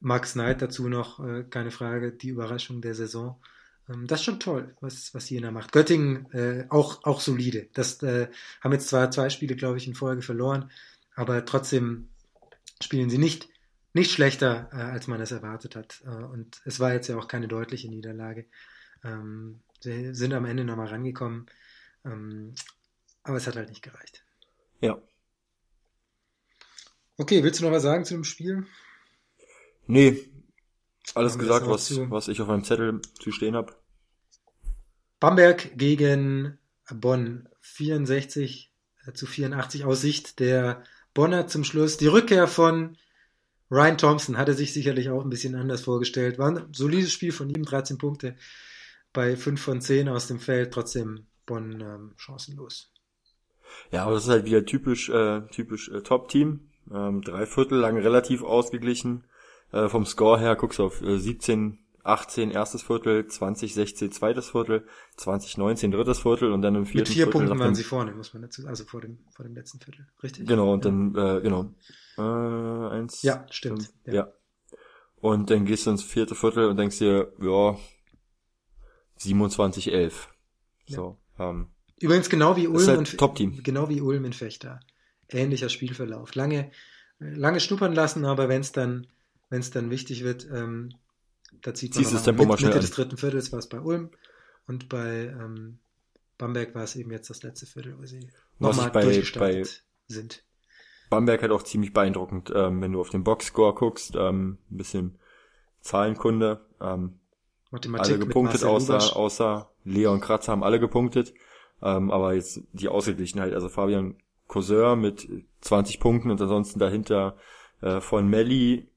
Max Knight dazu noch, äh, keine Frage, die Überraschung der Saison. Ähm, das ist schon toll, was, was Jena macht. Göttingen äh, auch, auch solide. Das äh, haben jetzt zwar zwei Spiele, glaube ich, in Folge verloren, aber trotzdem spielen sie nicht nicht schlechter, äh, als man es erwartet hat. Äh, und es war jetzt ja auch keine deutliche Niederlage. Ähm, sie sind am Ende nochmal rangekommen, ähm, aber es hat halt nicht gereicht. Ja. Okay, willst du noch was sagen zu dem Spiel? Nee, alles gesagt, was, zu- was ich auf meinem Zettel zu stehen habe. Bamberg gegen Bonn 64 äh, zu 84 aus Sicht der Bonner zum Schluss. Die Rückkehr von Ryan Thompson hatte sich sicherlich auch ein bisschen anders vorgestellt. War ein solides Spiel von ihm, 13 Punkte bei 5 von 10 aus dem Feld, trotzdem Bonn ähm, chancenlos. Ja, aber das ist halt wieder typisch, äh, typisch äh, Top-Team. Ähm, drei Viertel lang relativ ausgeglichen. Äh, vom Score her guckst du auf äh, 17, 18 erstes Viertel, 20, 16 zweites Viertel, 20, 19 drittes Viertel und dann im vierten Mit vier Viertel Punkten waren sie vorne, muss man dazu, also vor dem, vor dem letzten Viertel, richtig? Genau, und dann, äh, genau. Äh, eins. Ja, stimmt, fünf, ja. Ja. Und dann gehst du ins vierte Viertel und denkst dir, ja, 27, 11. So, ähm, Übrigens genau wie Ulm halt und Top-Team. genau wie Ulm in Fechter. Ähnlicher Spielverlauf. Lange, lange schnuppern lassen, aber wenn es dann, wenn es dann wichtig wird, ähm, da zieht man Ziehst das nochmal Tempo mit, mal schnell Mitte an. des dritten Viertels war es bei Ulm und bei ähm, Bamberg war es eben jetzt das letzte Viertel, wo sie nochmal ich bei- durchgestartet sind. Bamberg halt auch ziemlich beeindruckend, ähm, wenn du auf den Boxscore guckst, ähm, ein bisschen Zahlenkunde, ähm, Mathematik alle gepunktet, außer, außer Leon Kratzer haben alle gepunktet, ähm, aber jetzt die Ausgeglichenheit, also Fabian Cousin mit 20 Punkten und ansonsten dahinter äh, von Melli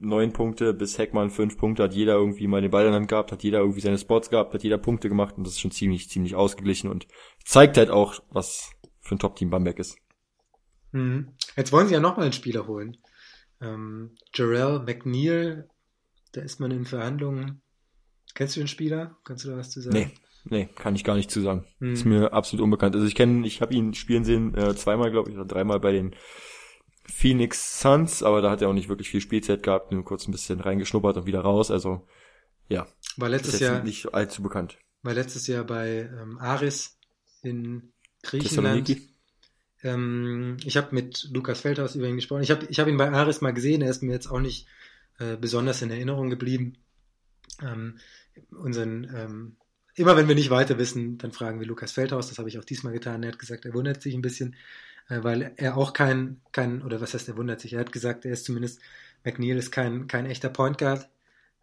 neun Punkte bis Heckmann fünf Punkte, hat jeder irgendwie mal den Ball in der Hand gehabt, hat jeder irgendwie seine Spots gehabt, hat jeder Punkte gemacht und das ist schon ziemlich, ziemlich ausgeglichen und zeigt halt auch, was für ein Top-Team Bamberg ist. Mhm. Jetzt wollen sie ja nochmal einen Spieler holen. Ähm, Jarrell McNeil, da ist man in Verhandlungen. Kennst du den Spieler? Kannst du da was zu sagen? Nee, nee, kann ich gar nicht zu sagen. Hm. Ist mir absolut unbekannt. Also ich kenne, ich habe ihn spielen sehen, äh, zweimal, glaube ich, oder dreimal bei den Phoenix Suns, aber da hat er auch nicht wirklich viel Spielzeit gehabt, nur kurz ein bisschen reingeschnuppert und wieder raus. Also ja, War letztes Jahr, nicht allzu bekannt. war letztes Jahr bei ähm, Aris in Griechenland. Ähm, ich habe mit Lukas Feldhaus über ihn gesprochen. Ich habe ich hab ihn bei Aris mal gesehen. Er ist mir jetzt auch nicht äh, besonders in Erinnerung geblieben. Ähm, unseren, ähm, immer wenn wir nicht weiter wissen, dann fragen wir Lukas Feldhaus. Das habe ich auch diesmal getan. Er hat gesagt, er wundert sich ein bisschen, weil er auch kein, kein, oder was heißt, er wundert sich. Er hat gesagt, er ist zumindest, McNeil ist kein, kein echter Point Guard,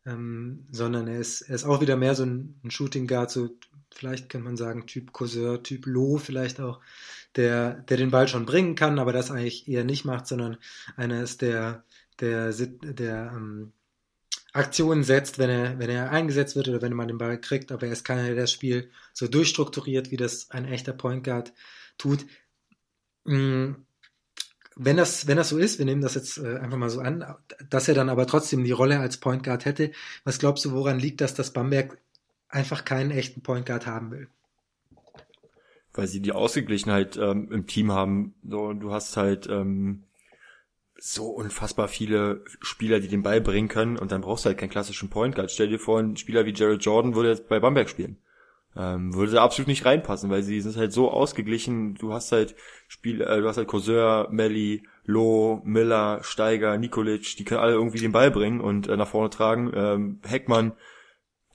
ähm, sondern er ist, er ist auch wieder mehr so ein, ein Shooting Guard, so vielleicht kann man sagen, Typ Cousin, Typ Loh vielleicht auch, der, der den Ball schon bringen kann, aber das eigentlich eher nicht macht, sondern einer ist, der, der, sit- der ähm, Aktionen setzt, wenn er, wenn er eingesetzt wird oder wenn man den Ball kriegt, aber er ist keiner, der das Spiel so durchstrukturiert, wie das ein echter Point Guard tut. Mm, Wenn das, wenn das so ist, wir nehmen das jetzt äh, einfach mal so an, dass er dann aber trotzdem die Rolle als Point Guard hätte, was glaubst du, woran liegt das, dass Bamberg einfach keinen echten Point Guard haben will? weil sie die Ausgeglichenheit ähm, im Team haben. So, du hast halt ähm, so unfassbar viele Spieler, die den Ball bringen können und dann brauchst du halt keinen klassischen Point Guard. Stell dir vor, ein Spieler wie Jared Jordan würde jetzt bei Bamberg spielen. Ähm, würde absolut nicht reinpassen, weil sie sind halt so ausgeglichen. Du hast halt Spiel, äh, du hast halt Cousin, Melli, Loh, Miller, Steiger, Nikolic, die können alle irgendwie den Ball bringen und äh, nach vorne tragen. Ähm, Heckmann,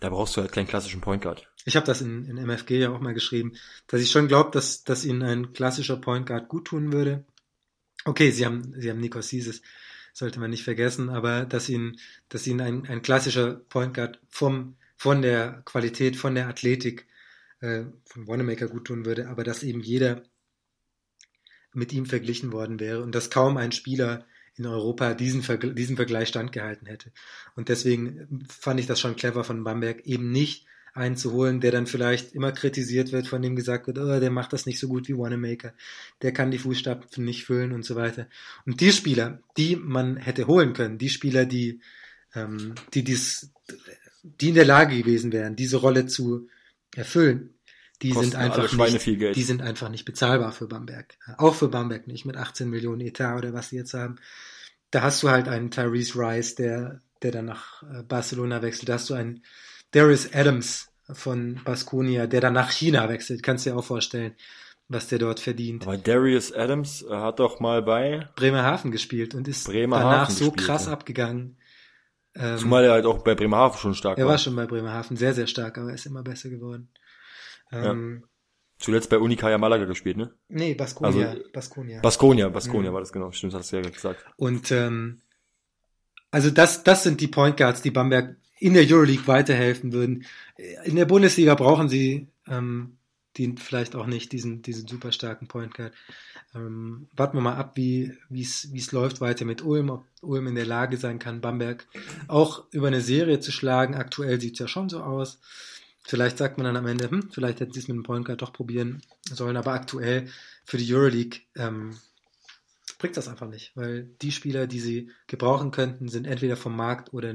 da brauchst du halt keinen klassischen Point Guard. Ich habe das in, in MFG ja auch mal geschrieben, dass ich schon glaube, dass, dass ihnen ein klassischer Point Guard gut tun würde. Okay, sie haben, sie haben Nikos Sisis, sollte man nicht vergessen, aber dass ihnen, dass ihnen ein, ein klassischer Point Guard vom, von der Qualität, von der Athletik äh, von Wanamaker gut tun würde, aber dass eben jeder mit ihm verglichen worden wäre und dass kaum ein Spieler in Europa diesen, Vergl diesen Vergleich standgehalten hätte. Und deswegen fand ich das schon clever von Bamberg, eben nicht einen zu holen, der dann vielleicht immer kritisiert wird, von dem gesagt wird, oh, der macht das nicht so gut wie Wanamaker, der kann die Fußstapfen nicht füllen und so weiter. Und die Spieler, die man hätte holen können, die Spieler, die, ähm, die dies, die in der Lage gewesen wären, diese Rolle zu erfüllen, die Kosten sind einfach nicht, die sind einfach nicht bezahlbar für Bamberg. Auch für Bamberg nicht mit 18 Millionen Etat oder was sie jetzt haben. Da hast du halt einen Tyrese Rice, der, der dann nach äh, Barcelona wechselt. Da hast du einen Darius Adams von Baskonia, der dann nach China wechselt. Kannst dir auch vorstellen, was der dort verdient. Aber Darius Adams äh, hat doch mal bei, Bremerhaven gespielt und ist Bremerhaven danach so gespielt, krass ja. abgegangen. Ähm, zumal er halt auch bei Bremerhaven schon stark er war. war schon bei Bremerhaven sehr, sehr stark, aber er ist immer besser geworden. Ähm, Zuletzt bei Unica Malaga gespielt, ne? Nee, Baskonia. Also, Baskonia. Baskonia, Baskonia Mhm. war das genau. Stimmt, hast du ja gesagt. Und ähm, also das, das sind die Point Guards, die Bamberg in der Euroleague weiterhelfen würden. In der Bundesliga brauchen sie ähm, die vielleicht auch nicht diesen, diesen super starken Point Guard. Ähm, warten wir mal ab, wie es läuft weiter mit Ulm, ob Ulm in der Lage sein kann, Bamberg auch über eine Serie zu schlagen. Aktuell sieht es ja schon so aus. Vielleicht sagt man dann am Ende, hm, vielleicht hätten sie es mit dem Point Guard doch probieren sollen, aber aktuell für die Euroleague ähm, bringt das einfach nicht, weil die Spieler, die sie gebrauchen könnten, sind entweder vom Markt oder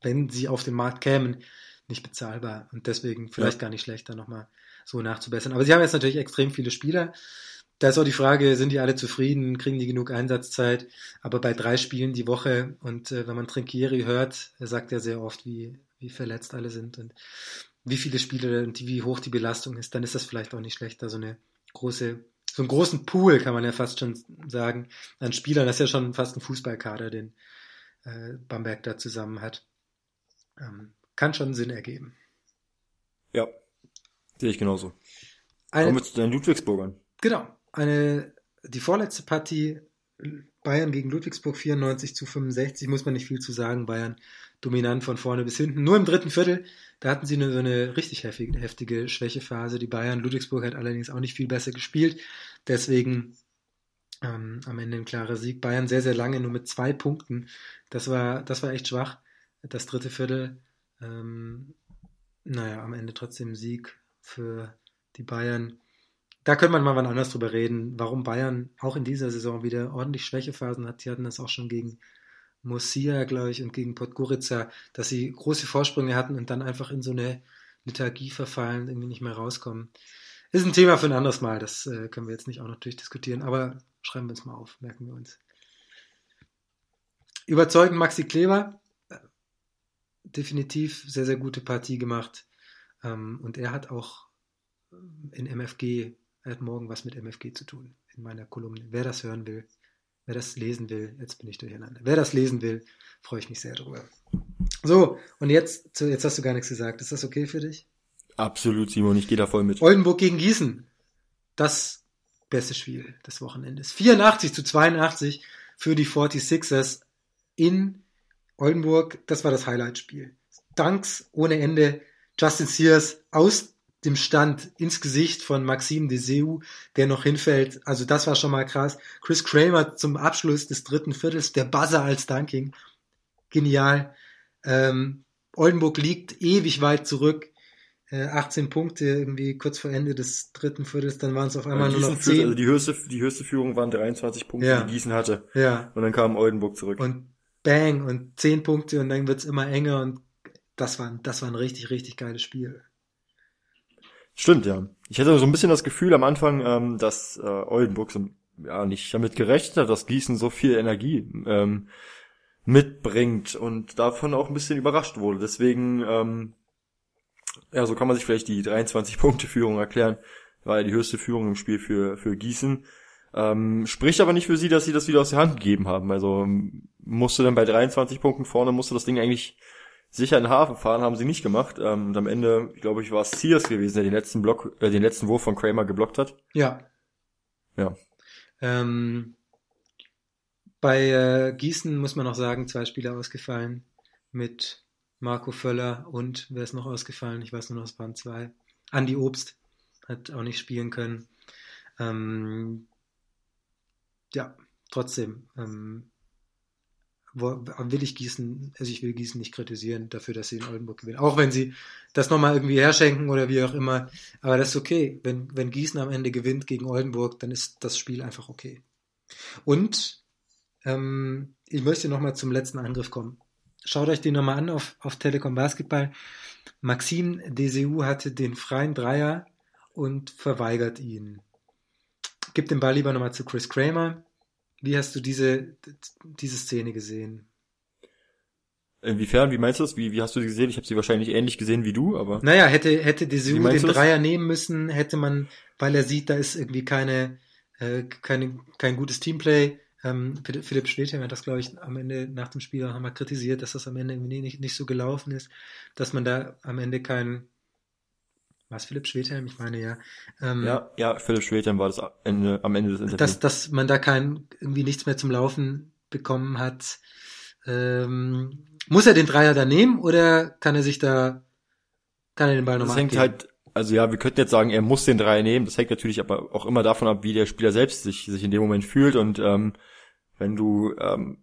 wenn sie auf den Markt kämen, nicht bezahlbar und deswegen vielleicht Ja. gar nicht schlecht, da nochmal so nachzubessern. Aber sie haben jetzt natürlich extrem viele Spieler. Da ist auch die Frage, sind die alle zufrieden, kriegen die genug Einsatzzeit? Aber bei drei Spielen die Woche und äh, wenn man Trinkieri hört, er sagt ja sehr oft, wie, wie verletzt alle sind und wie viele Spiele und wie hoch die Belastung ist, dann ist das vielleicht auch nicht schlecht, da so eine große, so einen großen Pool, kann man ja fast schon sagen, an Spielern. Das ist ja schon fast ein Fußballkader, den äh, Bamberg da zusammen hat. Ähm, kann schon Sinn ergeben. Ja, sehe ich genauso. Eine, Kommen wir zu den Ludwigsburgern. Genau, eine, die vorletzte Partie Bayern gegen Ludwigsburg 94 zu 65, muss man nicht viel zu sagen. Bayern dominant von vorne bis hinten. Nur im dritten Viertel, da hatten sie eine, so eine richtig heftige, heftige Schwächephase. Die Bayern, Ludwigsburg hat allerdings auch nicht viel besser gespielt. Deswegen ähm, am Ende ein klarer Sieg. Bayern sehr, sehr lange nur mit zwei Punkten. Das war, das war echt schwach. Das dritte Viertel. Ähm, naja, am Ende trotzdem Sieg für die Bayern. Da könnte man mal wann anders drüber reden, warum Bayern auch in dieser Saison wieder ordentlich Schwächephasen hat. Die hatten das auch schon gegen Murcia, glaube ich, und gegen Podgorica, dass sie große Vorsprünge hatten und dann einfach in so eine Lethargie verfallen, irgendwie nicht mehr rauskommen. Ist ein Thema für ein anderes Mal, das äh, können wir jetzt nicht auch noch durchdiskutieren, aber schreiben wir uns mal auf, merken wir uns. Überzeugend Maxi Kleber, äh, definitiv sehr, sehr gute Partie gemacht. Ähm, und er hat auch in MFG, er hat morgen was mit MFG zu tun, in meiner Kolumne. Wer das hören will, wer das lesen will, jetzt bin ich durcheinander. Wer das lesen will, freue ich mich sehr drüber. So, und jetzt, jetzt hast du gar nichts gesagt. Ist das okay für dich? Absolut, Simon, ich gehe da voll mit. Oldenburg gegen Gießen. Das beste Spiel des Wochenendes. 84 zu 82 für die 46ers in Oldenburg. Das war das Highlight-Spiel. Danks ohne Ende. Justin Sears aus dem Stand ins Gesicht von Maxim Deseu, der noch hinfällt. Also das war schon mal krass. Chris Kramer zum Abschluss des dritten Viertels, der Buzzer als Dunking. Genial. Ähm, Oldenburg liegt ewig weit zurück. Äh, 18 Punkte irgendwie kurz vor Ende des dritten Viertels, dann waren es auf einmal Ja, nur noch Gießen führte- 10. Also die höchste, die höchste Führung waren 23 Punkte, Ja. die Gießen hatte. ja. Und dann kam Oldenburg zurück. Und bang und 10 Punkte und dann wird's immer enger und das war, das war ein richtig, richtig geiles Spiel. Stimmt, ja. Ich hatte so ein bisschen das Gefühl am Anfang, ähm, dass äh, Oldenburg so, ja, nicht damit gerechnet hat, dass Gießen so viel Energie ähm, mitbringt und davon auch ein bisschen überrascht wurde. Deswegen, ähm, ja, so kann man sich vielleicht die 23-Punkte-Führung erklären. War ja die höchste Führung im Spiel für, für Gießen. Ähm, spricht aber nicht für sie, dass sie das wieder aus der Hand gegeben haben. Also musste dann bei 23 Punkten vorne, musste das Ding eigentlich sicher in den Hafen fahren, haben sie nicht gemacht. Ähm, und am Ende, glaube ich, war es Sears gewesen, der den letzten Block, äh, den letzten Wurf von Kramer geblockt hat. Ja. Ja. Ähm, bei äh, Gießen muss man noch sagen, zwei Spieler ausgefallen mit Marco Völler und wer ist noch ausgefallen? Ich weiß nur noch, es waren zwei. Andi Obst hat auch nicht spielen können. Ähm, ja, trotzdem ähm, will ich Gießen, also ich will Gießen nicht kritisieren dafür, dass sie in Oldenburg gewinnen. Auch wenn sie das nochmal irgendwie herschenken oder wie auch immer. Aber das ist okay. Wenn, wenn Gießen am Ende gewinnt gegen Oldenburg, dann ist das Spiel einfach okay. Und ähm, ich möchte nochmal zum letzten Angriff kommen. Schaut euch den nochmal an auf, auf Telekom Basketball. Maxim Deseu hatte den freien Dreier und verweigert ihn. Gib den Ball lieber nochmal zu Chris Kramer. Wie hast du diese, diese Szene gesehen? Inwiefern, wie meinst du das? Wie, wie hast du sie gesehen? Ich habe sie wahrscheinlich ähnlich gesehen wie du, aber Naja, hätte, hätte Deseu Wie den du das? Dreier nehmen müssen, hätte man, weil er sieht, da ist irgendwie keine, äh, keine, kein gutes Teamplay. Ähm, Philipp Schwedheim hat das, glaube ich, am Ende nach dem Spiel auch nochmal kritisiert, dass das am Ende irgendwie nicht, nicht so gelaufen ist, dass man da am Ende kein, was Philipp Schwedheim? Ich meine ja, ähm, ja, ja, Philipp Schwedheim war das Ende, am Ende des Interviews. dass, dass man da kein, irgendwie nichts mehr zum Laufen bekommen hat. Ähm, muss er den Dreier da nehmen oder kann er sich da, kann er den Ball Das nochmal hängt abgeben? halt, also ja, wir könnten jetzt sagen, er muss den Dreier nehmen. Das hängt natürlich aber auch immer davon ab, wie der Spieler selbst sich, sich in dem Moment fühlt. Und ähm, wenn du ähm,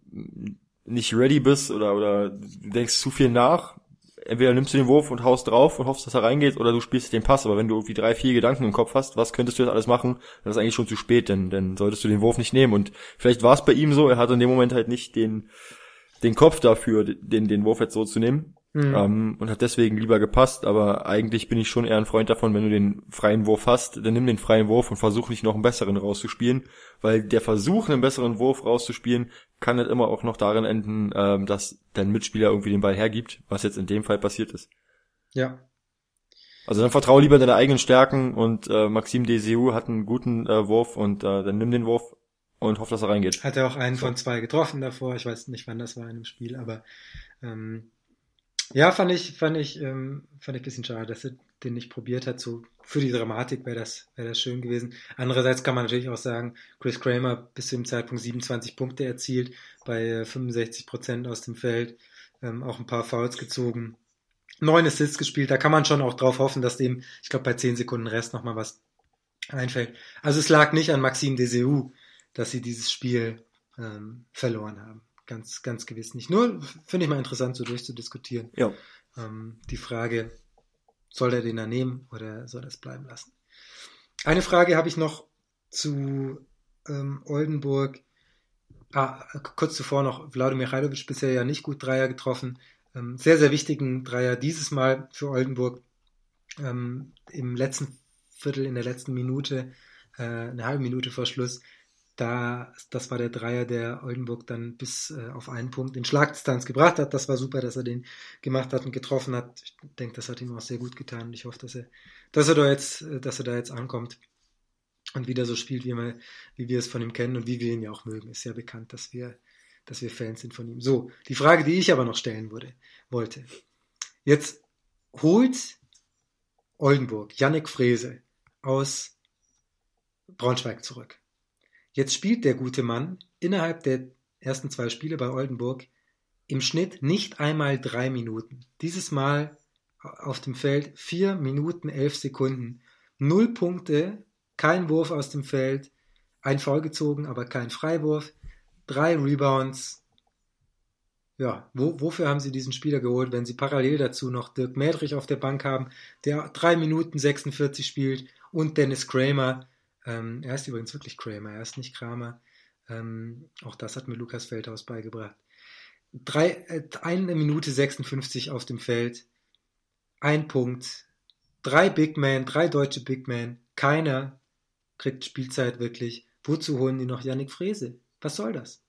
nicht ready bist oder, oder du denkst zu viel nach, entweder nimmst du den Wurf und haust drauf und hoffst, dass er reingeht, oder du spielst den Pass. Aber wenn du irgendwie drei, vier Gedanken im Kopf hast, was könntest du jetzt alles machen, dann ist eigentlich schon zu spät, denn dann solltest du den Wurf nicht nehmen. Und vielleicht war es bei ihm so, er hatte in dem Moment halt nicht den, den Kopf dafür, den, den Wurf jetzt so zu nehmen. Mhm. Ähm, und hat deswegen lieber gepasst, aber eigentlich bin ich schon eher ein Freund davon, wenn du den freien Wurf hast, dann nimm den freien Wurf und versuch nicht noch einen besseren rauszuspielen, weil der Versuch, einen besseren Wurf rauszuspielen, kann halt immer auch noch darin enden, ähm, dass dein Mitspieler irgendwie den Ball hergibt, was jetzt in dem Fall passiert ist. Ja. Also dann vertraue lieber deine eigenen Stärken und äh, Maxim DCU hat einen guten äh, Wurf und äh, dann nimm den Wurf und hoff, dass er reingeht. Hat er auch einen von zwei getroffen davor. Ich weiß nicht, wann das war in dem Spiel, aber ähm, ja, fand ich, fand ich, ähm, fand ich ein bisschen schade, dass er den nicht probiert hat. So für die Dramatik wäre das, wäre das schön gewesen. Andererseits kann man natürlich auch sagen, Chris Kramer bis zu dem Zeitpunkt 27 Punkte erzielt, bei 65 Prozent aus dem Feld, ähm, auch ein paar Fouls gezogen, neun Assists gespielt. Da kann man schon auch drauf hoffen, dass dem, ich glaube, bei 10 Sekunden Rest nochmal was einfällt. Also es lag nicht an Maxime Deseu, dass sie dieses Spiel ähm, verloren haben. Ganz, ganz gewiss nicht. Nur finde ich mal interessant, so durchzudiskutieren. Ja. Ähm, die Frage, soll er den da nehmen oder soll er es bleiben lassen? Eine Frage habe ich noch zu ähm, Oldenburg. Ah, kurz zuvor noch, Vladimir Michailovic bisher ja nicht gut Dreier getroffen. Ähm, sehr, sehr wichtigen Dreier dieses Mal für Oldenburg. Ähm, Im letzten Viertel, in der letzten Minute, äh, eine halbe Minute vor Schluss, da, das war der Dreier, der Oldenburg dann bis äh, auf einen Punkt in Schlagdistanz gebracht hat. Das war super, dass er den gemacht hat und getroffen hat. Ich denke, das hat ihm auch sehr gut getan. Und ich hoffe, dass er, dass er da jetzt, äh, dass er da jetzt ankommt und wieder so spielt, wie wir, wie wir es von ihm kennen und wie wir ihn ja auch mögen. Ist ja bekannt, dass wir, dass wir Fans sind von ihm. So, die Frage, die ich aber noch stellen würde, wollte. Jetzt holt Oldenburg Yannick Frese aus Braunschweig zurück. Jetzt spielt der gute Mann innerhalb der ersten zwei Spiele bei Oldenburg im Schnitt nicht einmal drei Minuten. Dieses Mal auf dem Feld vier Minuten elf Sekunden. Null Punkte, kein Wurf aus dem Feld, ein Foul gezogen, aber kein Freiwurf, drei Rebounds. Ja, wo, wofür haben sie diesen Spieler geholt, wenn sie parallel dazu noch Dirk Mädrich auf der Bank haben, der drei Minuten 46 spielt und Dennis Kramer, ähm, er ist übrigens wirklich Kramer, er ist nicht Kramer. Ähm, auch das hat mir Lukas Feldhaus beigebracht. Drei, äh, eine Minute 56 auf dem Feld, ein Punkt, drei Big Men, drei deutsche Big Men, keiner kriegt Spielzeit wirklich. Wozu holen die noch Yannick Frese? Was soll das?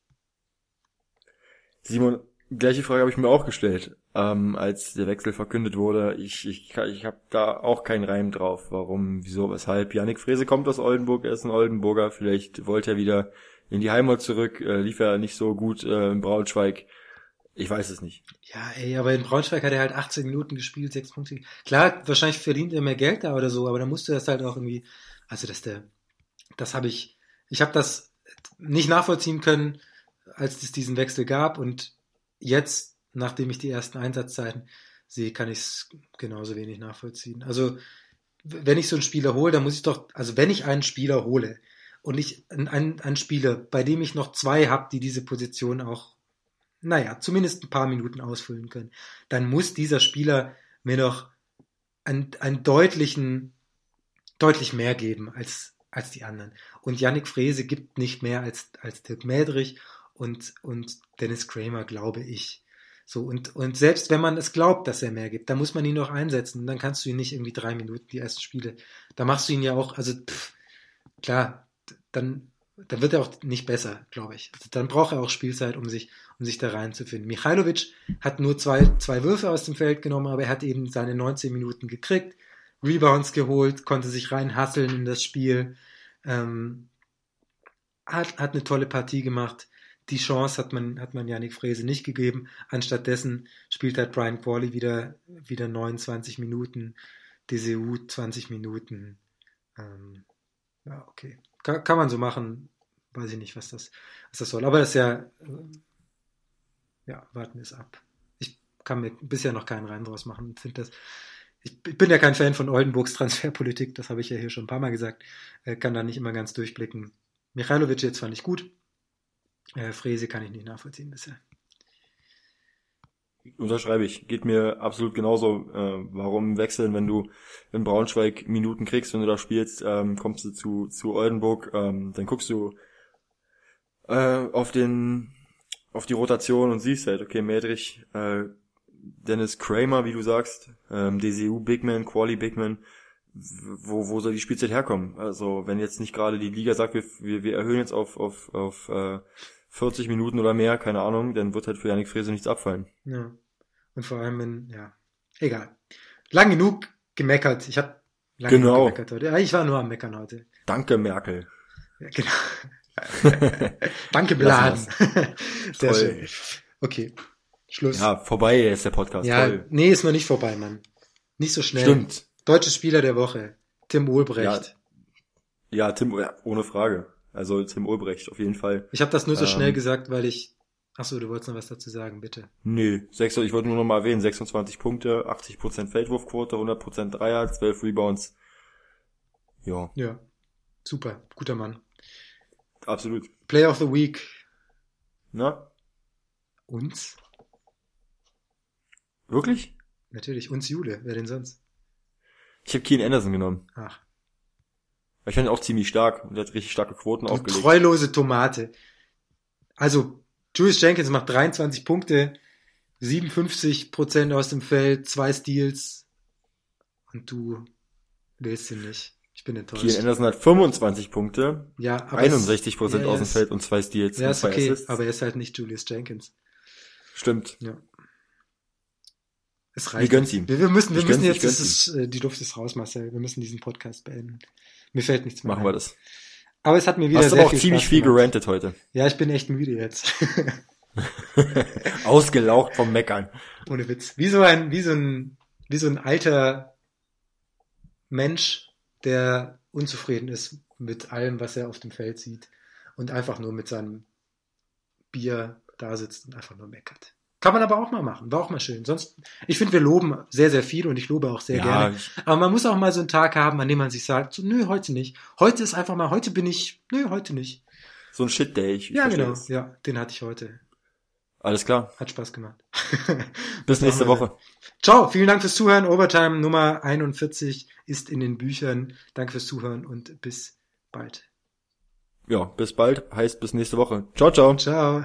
Simon, gleiche Frage habe ich mir auch gestellt, ähm, als der Wechsel verkündet wurde. Ich, ich, ich habe da auch keinen Reim drauf. Warum, wieso, weshalb? Yannick Frese kommt aus Oldenburg, er ist ein Oldenburger. Vielleicht wollte er wieder in die Heimat zurück, äh, lief er nicht so gut äh, in Braunschweig. Ich weiß es nicht. Ja, ey, aber in Braunschweig hat er halt 18 Minuten gespielt, 6 Punkte. Klar, wahrscheinlich verdient er mehr Geld da oder so, aber dann musst du das halt auch irgendwie, also dass der, das habe ich, ich habe das nicht nachvollziehen können, als es diesen Wechsel gab und jetzt, nachdem ich die ersten Einsatzzeiten sehe, kann ich es genauso wenig nachvollziehen. Also wenn ich so einen Spieler hole, dann muss ich doch, also wenn ich einen Spieler hole und ich einen, einen Spieler, bei dem ich noch zwei habe, die diese Position auch naja, zumindest ein paar Minuten ausfüllen können, dann muss dieser Spieler mir doch einen, einen deutlichen, deutlich mehr geben als, als die anderen. Und Yannick Frese gibt nicht mehr als, als Dirk Mädrich und, und Dennis Kramer, glaube ich. So, und, und selbst wenn man es glaubt, dass er mehr gibt, dann muss man ihn noch einsetzen. dann kannst du ihn nicht irgendwie drei Minuten die ersten Spiele. Da machst du ihn ja auch, also pff, klar, dann dann wird er auch nicht besser, glaube ich. Also dann braucht er auch Spielzeit, um sich, um sich da reinzufinden. Michailovic hat nur zwei, zwei Würfe aus dem Feld genommen, aber er hat eben seine 19 Minuten gekriegt, Rebounds geholt, konnte sich reinhasseln in das Spiel, ähm, hat, hat eine tolle Partie gemacht. Die Chance hat man, hat man Janik Frese nicht gegeben. Anstattdessen spielt halt Brian Qualley wieder, wieder 29 Minuten, DCU 20 Minuten. Ähm, ja, okay. Kann, kann man so machen. Weiß ich nicht, was das, was das soll. Aber das ist ja, äh, ja, warten wir es ab. Ich kann mir bisher noch keinen Rein draus machen. Finde das, ich bin ja kein Fan von Oldenburgs Transferpolitik, das habe ich ja hier schon ein paar Mal gesagt, äh, kann da nicht immer ganz durchblicken. Michailovic jetzt fand ich gut. Äh, Frese kann ich nicht nachvollziehen bisher. Unterschreibe ich. Geht mir absolut genauso. Äh, warum wechseln, wenn du in Braunschweig Minuten kriegst, wenn du da spielst, ähm, kommst du zu, zu Oldenburg, ähm, dann guckst du äh, auf den auf die Rotation und siehst halt, okay, Medrich, äh, Dennis Kramer, wie du sagst, ähm, DCU Bigman, Quali Bigman, wo, wo soll die Spielzeit herkommen? Also wenn jetzt nicht gerade die Liga sagt, wir, wir, wir erhöhen jetzt auf, auf, auf äh, 40 Minuten oder mehr, keine Ahnung, dann wird halt für Janik Frese nichts abfallen. Ja. Und vor allem, wenn, ja, egal. Lang genug gemeckert. Ich habe lange Genau. gemeckert heute. Ja, ich war nur am Meckern heute. Danke, Merkel. Ja, genau. [laughs] Danke, Blas. [laughs] Sehr Toll. schön. Okay, Schluss. Ja, vorbei ist der Podcast. Ja, Toll. nee, ist noch nicht vorbei, Mann. Nicht so schnell. Stimmt. Deutsche Spieler der Woche. Tim Ulbrecht. Ja, Tim, ja, ohne Frage. Also Tim Ulbrecht, auf jeden Fall. Ich habe das nur so Ähm. schnell gesagt, weil ich. Ach so, du wolltest noch was dazu sagen, bitte. Nee, sechs, ich wollte nur noch mal erwähnen, 26 Punkte, 80% Feldwurfquote, 100% Dreier, 12 Rebounds. Ja, Ja, super, guter Mann. absolut. Player of the Week. Na, Uns? wirklich? Natürlich, uns Jule. Wer denn sonst? Ich habe Keen Anderson genommen. Ach, Ich fand ihn auch ziemlich stark und der hat richtig starke Quoten du aufgelegt. treulose Tomate. Also, Julius Jenkins macht 23 Punkte, 57% aus dem Feld, zwei Steals. Und du wählst ihn nicht. Ich bin enttäuscht. Keen Anderson hat 25 Punkte, ja, aber 61 Prozent ja, aus dem Feld und zwei Steals ja, ist okay, Assists. aber er ist halt nicht Julius Jenkins. Stimmt. Ja. Es Wir reicht. gönnen's ihm. Wir, wir müssen, wir Ich müssen gönn's- jetzt, ist, äh, die Luft ist raus, Marcel. Wir müssen diesen Podcast beenden. Mir fällt nichts mehr Machen wir ein. das. Aber es hat mir wieder Hast sehr aber auch viel ziemlich Spaß viel gerantet heute. Ja, ich bin echt müde jetzt. [laughs] Ausgelaucht vom Meckern. Ohne Witz. Wie so ein, wie so ein, wie so ein alter Mensch, der unzufrieden ist mit allem, was er auf dem Feld sieht und einfach nur mit seinem Bier da sitzt und einfach nur meckert. Kann man aber auch mal machen. War auch mal schön. Sonst, ich finde, wir loben sehr, sehr viel und ich lobe auch sehr Ja, gerne. Aber man muss auch mal so einen Tag haben, an dem man sich sagt, so, nö, heute nicht. Heute ist einfach mal, heute bin ich, nö, heute nicht. So ein Shit-Day. Ja, genau. das. Ja, den hatte ich heute. Alles klar. Hat Spaß gemacht. [laughs] Bis nächste. Woche. Ciao, vielen Dank fürs Zuhören. Overtime Nummer 41 ist in den Büchern. Danke fürs Zuhören und bis bald. Ja, bis bald. Heißt bis nächste Woche. Ciao, ciao. Ciao.